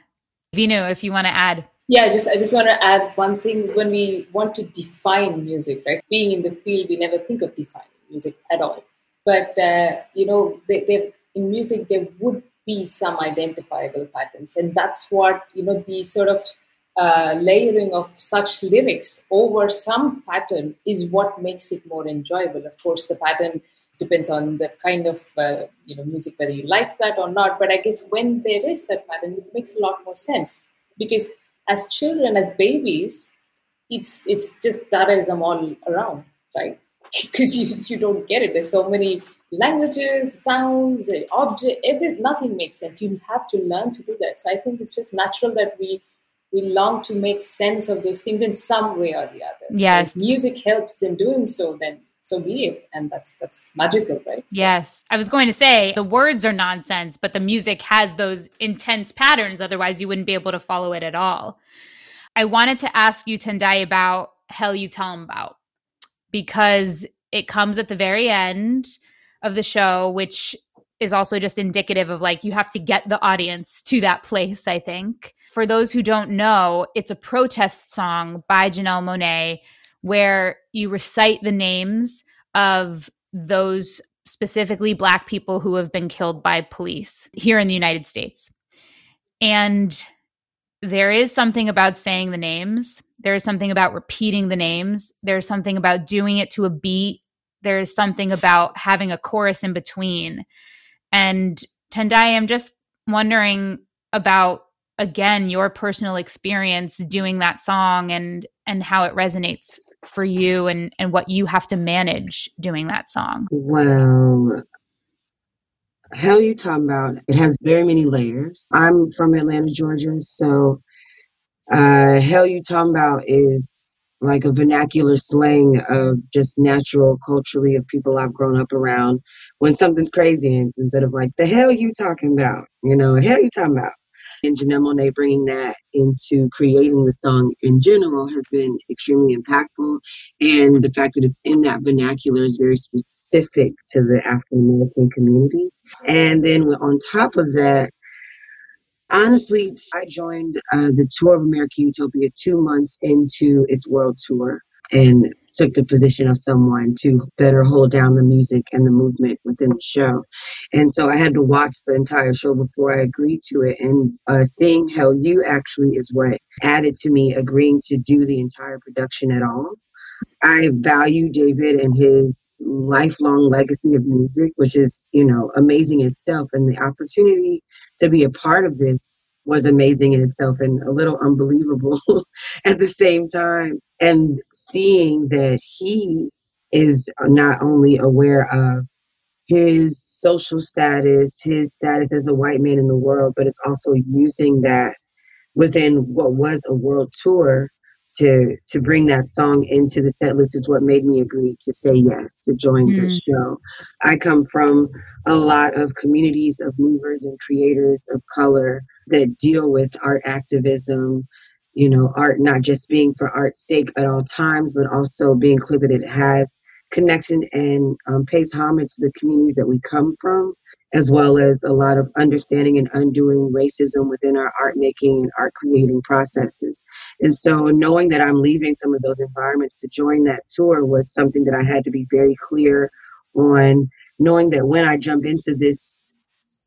Vinoo if you want to add yeah just i just want to add one thing. When we want to define music right? Being in the field we never think of defining music at all. But uh, you know they, they, in music there would be some identifiable patterns. And that's what you know the sort of uh, layering of such lyrics over some pattern is what makes it more enjoyable. Of course the pattern depends on the kind of uh, you know music whether you like that or not. But i guess when there is that pattern it makes a lot more sense. Because as children, as babies, it's it's just Dadaism all around, right? [laughs] because you, you don't get it. There's so many languages, sounds, eh, object, every nothing makes sense. You have to learn to do that. So I think it's just natural that we we long to make sense of those things in some way or the other. Yes. So music helps in doing so, then so be it and that's that's magical right? Yes. I was going to say the words are nonsense but the music has those intense patterns. Otherwise you wouldn't be able to follow it at all. I wanted to ask you Tendayi about Hell You Talmbout because it comes at the very end of the show which is also just indicative of like you have to get the audience to that place i think. For those who don't know it's a protest song by janelle monáe where you recite the names of those specifically black people who have been killed by police here in the United States. And there is something about saying the names. There is something about repeating the names. There's something about doing it to a beat. There is something about having a chorus in between. And Tendayi, I'm just wondering about again your personal experience doing that song and and how it resonates for you and and what you have to manage doing that song? Well, Hell You Talmbout it has very many layers. I'm from Atlanta, Georgia, so uh hell you talking about is like a vernacular slang of just natural culturally of people I've grown up around when something's crazy instead of like the hell you talking about, you know, hell you talking about and Janelle Monáe bringing that into creating the song in general has been extremely impactful. And the fact that it's in that vernacular is very specific to the African American community. And then on top of that, honestly, I joined uh, the tour of American Utopia two months into its world tour. And took the position of someone to better hold down the music and the movement within the show. And so I had to watch the entire show before I agreed to it. And uh, seeing how you actually is what added to me agreeing to do the entire production at all. I value David and his lifelong legacy of music, which is, you know, amazing itself. And the opportunity to be a part of this was amazing in itself and a little unbelievable [laughs] at the same time. And seeing that he is not only aware of his social status, his status as a white man in the world, but is also using that within what was a world tour to to bring that song into the set list is what made me agree to say yes to join mm. the show. I come from a lot of communities of movers and creators of color that deal with art activism, you know, art not just being for art's sake at all times, but also being clear that it has connection and um, pays homage to the communities that we come from, as well as a lot of understanding and undoing racism within our art making and art creating processes. And so, knowing that I'm leaving some of those environments to join that tour was something that I had to be very clear on knowing that when I jump into this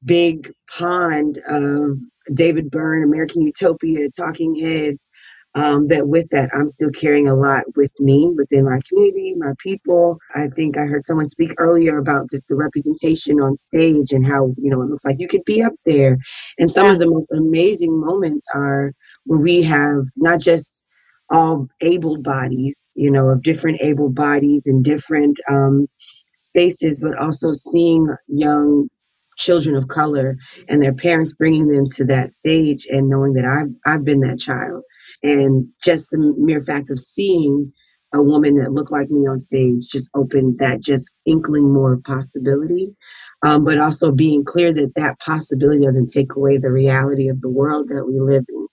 big pond of David Byrne, American Utopia, Talking Heads, um, that with that, I'm still carrying a lot with me within my community, my people. I think I heard someone speak earlier about just the representation on stage and how, you know, it looks like you could be up there. And some of the most amazing moments are where we have not just all able bodies, you know, of different able bodies and different um, spaces, but also seeing young children of color and their parents bringing them to that stage and knowing that I've, I've been that child and just the mere fact of seeing a woman that looked like me on stage just opened that just inkling more possibility. Um, but also being clear that that possibility doesn't take away the reality of the world that we live in.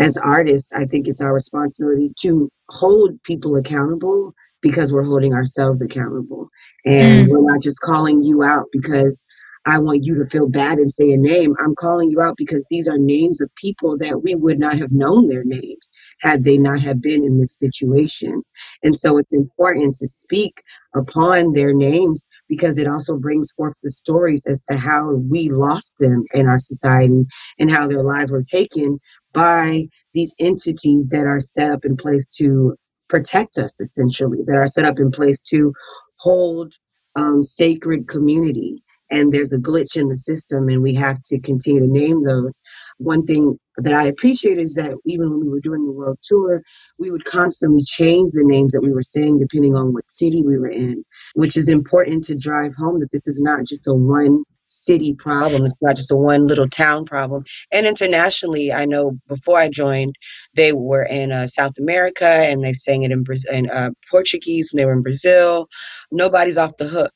As artists, I think it's our responsibility to hold people accountable because we're holding ourselves accountable. And mm. we're not just calling you out because I want you to feel bad and say a name. I'm calling you out because these are names of people that we would not have known their names had they not have been in this situation. And so it's important to speak upon their names because it also brings forth the stories as to how we lost them in our society and how their lives were taken by these entities that are set up in place to protect us essentially that are set up in place to hold um, sacred community and there's a glitch in the system and we have to continue to name those. One thing that i appreciate is that even when we were doing the world tour we would constantly change the names that we were saying depending on what city we were in which is important to drive home that this is not just a one city problem. It's not just a one little town problem. And internationally i know before i joined they were in uh, south america and they sang it in, Brazil, in uh, portuguese when they were in brazil. Nobody's off the hook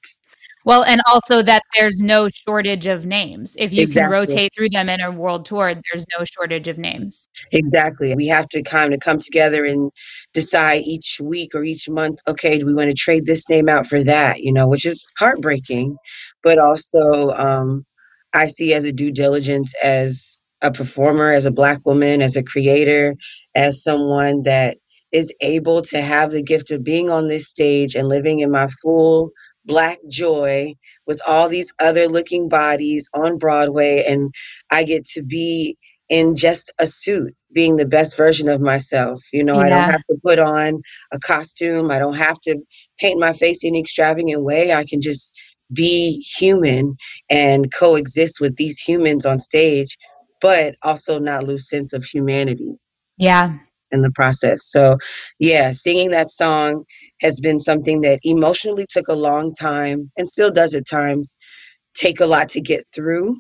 well, and also that there's no shortage of names. If you exactly. can rotate through them in a world tour, there's no shortage of names. Exactly. We have to kind of come together and decide each week or each month, okay, do we want to trade this name out for that, you know, which is heartbreaking, but also um, I see as a due diligence as a performer, as a black woman, as a creator, as someone that is able to have the gift of being on this stage and living in my full black joy with all these other looking bodies on Broadway. And I get to be in just a suit, being the best version of myself. You know, yeah. I don't have to put on a costume, I don't have to paint my face in extravagant way. I can just be human and coexist with these humans on stage, but also not lose sense of humanity. Yeah. In the process. So, yeah, singing that song has been something that emotionally took a long time and still does at times take a lot to get through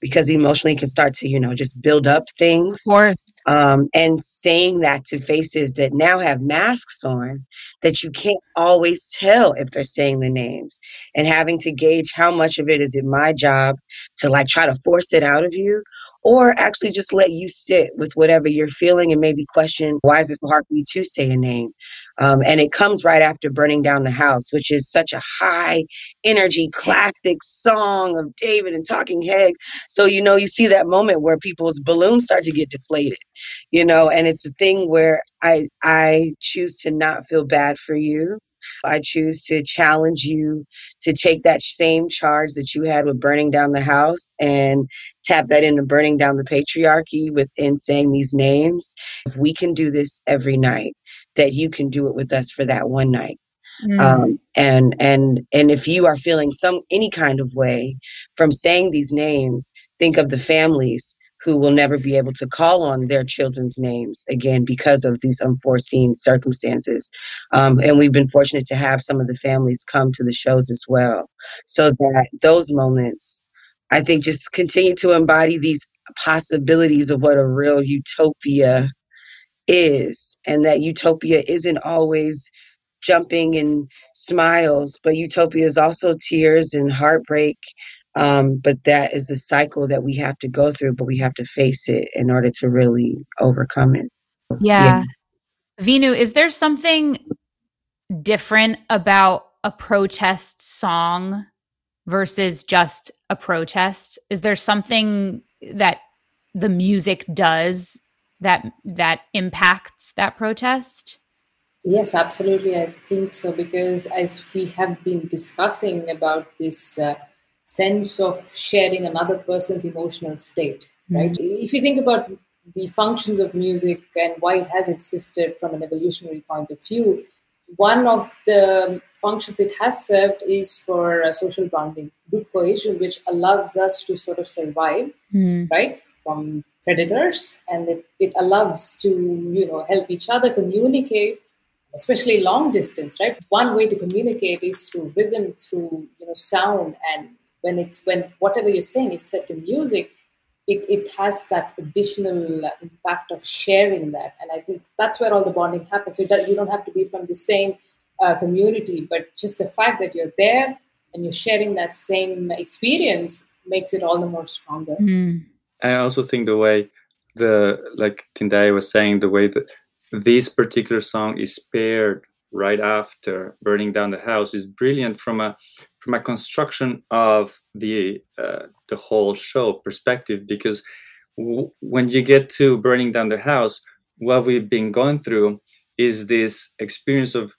because emotionally can start to you know just build up things of course. Um, and saying that to faces that now have masks on that you can't always tell if they're saying the names and having to gauge how much of it is it my job to like try to force it out of you or actually just let you sit with whatever you're feeling and maybe question why is it so hard for you to say a name? Um, and it comes right after burning down the house which is such a high energy classic song of david and talking heads. So you know you see that moment where people's balloons start to get deflated you know and it's a thing where i i choose to not feel bad for you I choose to challenge you to take that same charge that you had with burning down the house and tap that into burning down the patriarchy within saying these names. If we can do this every night, that you can do it with us for that one night. Mm. Um, and and and if you are feeling some any kind of way from saying these names, think of the families who will never be able to call on their children's names again because of these unforeseen circumstances. Um, and we've been fortunate to have some of the families come to the shows as well. So that those moments, I think, just continue to embody these possibilities of what a real utopia is, and that utopia isn't always jumping and smiles, but utopia is also tears and heartbreak um, but that is the cycle that we have to go through, but we have to face it in order to really overcome it. Yeah. yeah. Vinoo, is there something different about a protest song versus just a protest? Is there something that the music does that that impacts that protest? Yes, absolutely. I think so because as we have been discussing about this uh, sense of sharing another person's emotional state, right? If you think about the functions of music and why it has existed from an evolutionary point of view, one of the functions it has served is for uh, social bonding, group cohesion, which allows us to sort of survive, Mm. right, from predators, and it, it allows to you know help each other communicate, especially long distance, right? One way to communicate is through rhythm, through you know sound, and when it's when whatever you're saying is set to music, it, it has that additional impact of sharing that. And i think that's where all the bonding happens. So it does- you don't have to be from the same uh, community but just the fact that you're there and you're sharing that same experience makes it all the more stronger. Mm. I also think the way the like Tendayi was saying, the way that this particular song is paired right after burning down the house is brilliant from a from a construction of the uh, the whole show perspective because w- when you get to burning down the house what we've been going through is this experience of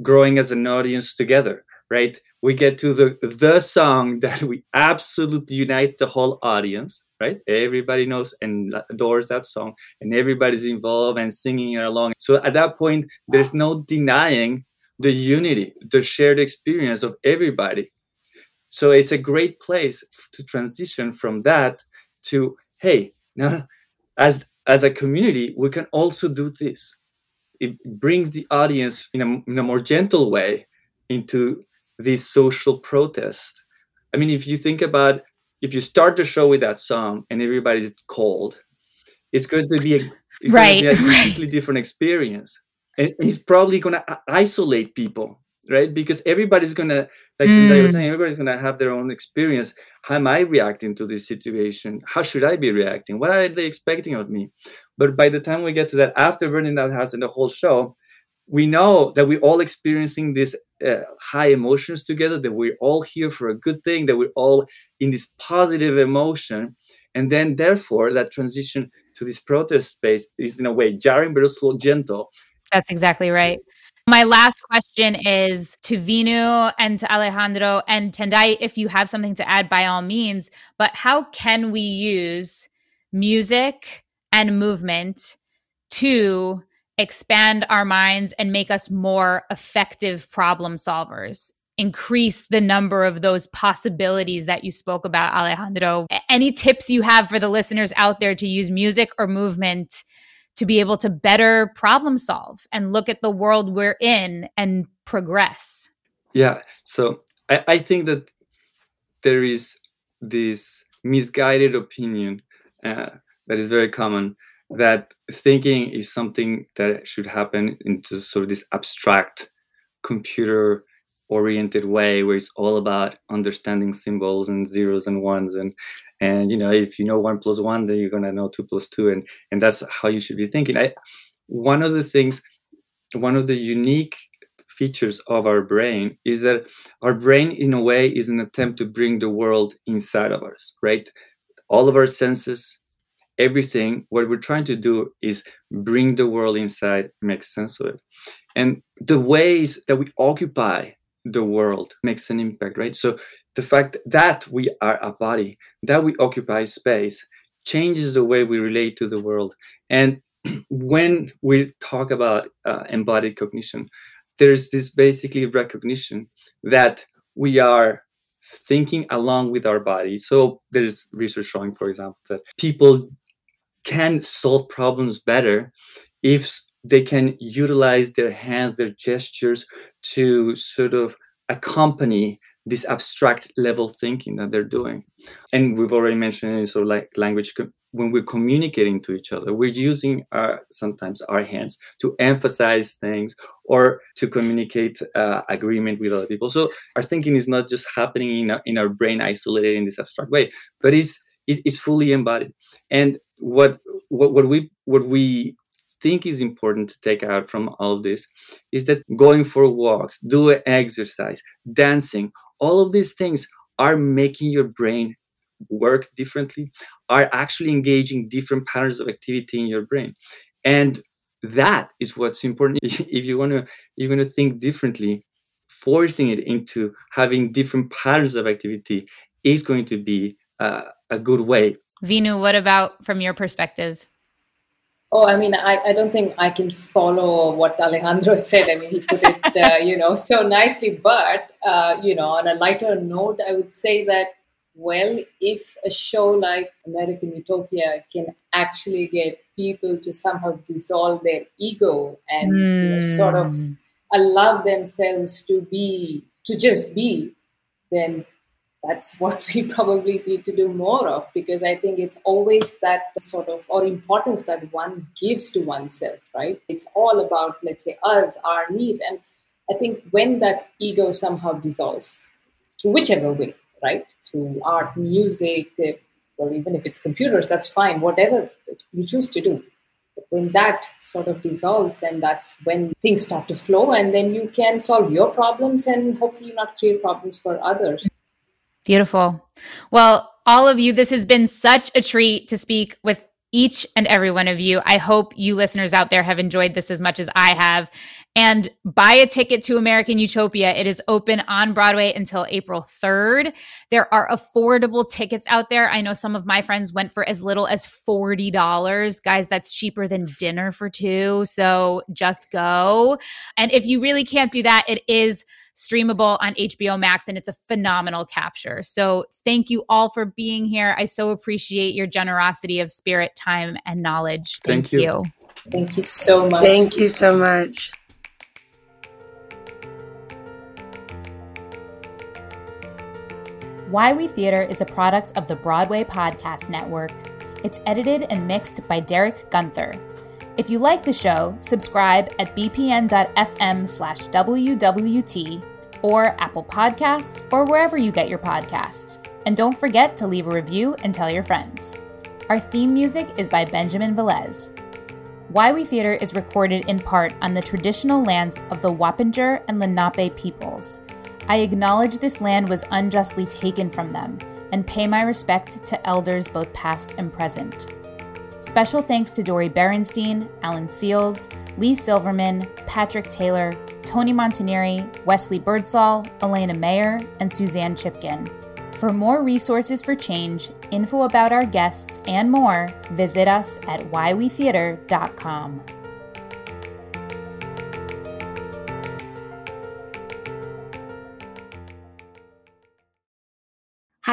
growing as an audience together right? We get to the the song [laughs] that we absolutely unites the whole audience right? Everybody knows and adores that song and everybody's involved and singing it along. So at that point there's no denying the unity the shared experience of everybody. So it's a great place to transition from that to hey now as as a community we can also do this. It brings the audience in a, in a more gentle way into this social protest. I mean if you think about if you start the show with that song and everybody's cold it's going to be a, going to be Right, a [laughs] right. completely different experience and, he's probably going to isolate people right? Because everybody's going to like was Mm. saying everybody's going to have their own experience. How am i reacting to this situation? How should i be reacting? What are they expecting of me? But by the time we get to that after burning that house and the whole show we know that we're all experiencing these uh, high emotions together that we're all here for a good thing that we're all in this positive emotion. And then therefore that transition to this protest space is in a way jarring but also gentle That's exactly right. My last question is to Vinoo and to Alejandro and Tendayi, if you have something to add, by all means. But how can we use music and movement to expand our minds and make us more effective problem solvers? Increase the number of those possibilities that you spoke about, Alejandro. Any tips you have for the listeners out there to use music or movement to be able to better problem solve and look at the world we're in and progress. Yeah. So I, I think that there is this misguided opinion uh, that is very common that thinking is something that should happen into sort of this abstract computer oriented way where it's all about understanding symbols and zeros and ones. And and you know if you know one plus one then you're to know two plus two. And and that's how you should be thinking. I one of the things one of the unique features of our brain is that our brain in a way is an attempt to bring the world inside of us right? All of our senses everything what we're trying to do is bring the world inside make sense of it. And the ways that we occupy the world makes an impact right? So the fact that we are a body that we occupy space changes the way we relate to the world. And [clears throat] when we talk about uh, embodied cognition there's this basically recognition that we are thinking along with our body. So there's research showing for example that people can solve problems better if they can utilize their hands their gestures to sort of accompany this abstract level thinking that they're doing. And we've already mentioned sort of like language when we're communicating to each other we're using our sometimes our hands to emphasize things or to communicate uh, agreement with other people. So our thinking is not just happening in our, in our brain isolated in this abstract way but it's it, it's fully embodied. And what what what we what we think is important to take out from all this is that going for walks do exercise dancing all of these things are making your brain work differently are actually engaging different patterns of activity in your brain. And that is what's important. [laughs] If you want to you want to think differently forcing it into having different patterns of activity is going to be uh, a good way. Vinoo what about from your perspective Oh, I mean, I, I don't think I can follow what Alejandro [laughs] said. I mean, he put it, uh, [laughs] you know, so nicely. But, uh, you know, on a lighter note, I would say that, well, if a show like American Utopia can actually get people to somehow dissolve their ego and mm. you know, sort of hmm. allow themselves to be, to just be, then that's [laughs] what we probably need to do more of because I think it's always that sort of or importance that one gives to oneself, right? It's all about, let's say, us, our needs. And I think when that ego somehow dissolves, through whichever way, right? Through art, music, eh, or even if it's computers, that's fine, whatever you choose to do. But when that sort of dissolves, then that's when things start to flow, and then you can solve your problems and hopefully not create problems for others. Beautiful. Well, all of you, this has been such a treat to speak with each and every one of you. I hope you listeners out there have enjoyed this as much as I have. And buy a ticket to American Utopia. It is open on Broadway until April 3rd. There are affordable tickets out there. I know some of my friends went for as little as $40. Guys, that's cheaper than dinner for two. So just go. And if you really can't do that, it is streamable on HBO Max, and it's a phenomenal capture. So thank you all for being here. I so appreciate your generosity of spirit, time, and knowledge. Thank, thank you. you. Thank you so much. Thank you so much. Why We Theater is a product of the Broadway Podcast Network. It's edited and mixed by Derek Gunther. If you like the show, subscribe at bpn.fm slash WWT or Apple Podcasts or wherever you get your podcasts. And don't forget to leave a review and tell your friends. Our theme music is by Benjamin Velez. Why We Theater is recorded in part on the traditional lands of the Wappinger and Lenape peoples. I acknowledge this land was unjustly taken from them and pay my respect to elders both past and present. Special thanks to Dori Berinstein, Alan Seals, Lee Silverman, Patrick Taylor, Tony Montaneri, Wesley Birdsall, Elena Mayer, and Suzanne Chipkin. For more resources for change, info about our guests, and more, visit us at whywetheater.com.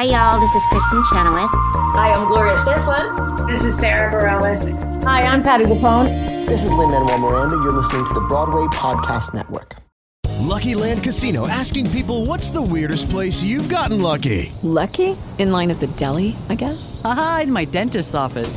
Hi, y'all. This is Kristin Chenoweth. Hi, I'm Gloria Estefan. This is Sara Bareilles. Hi, I'm Patti LuPone. This is Lin-Manuel Miranda. You're listening to the Broadway Podcast Network. Lucky Land Casino asking people what's the weirdest place you've gotten lucky? Lucky? In line at the deli, I guess? Aha, in my dentist's office.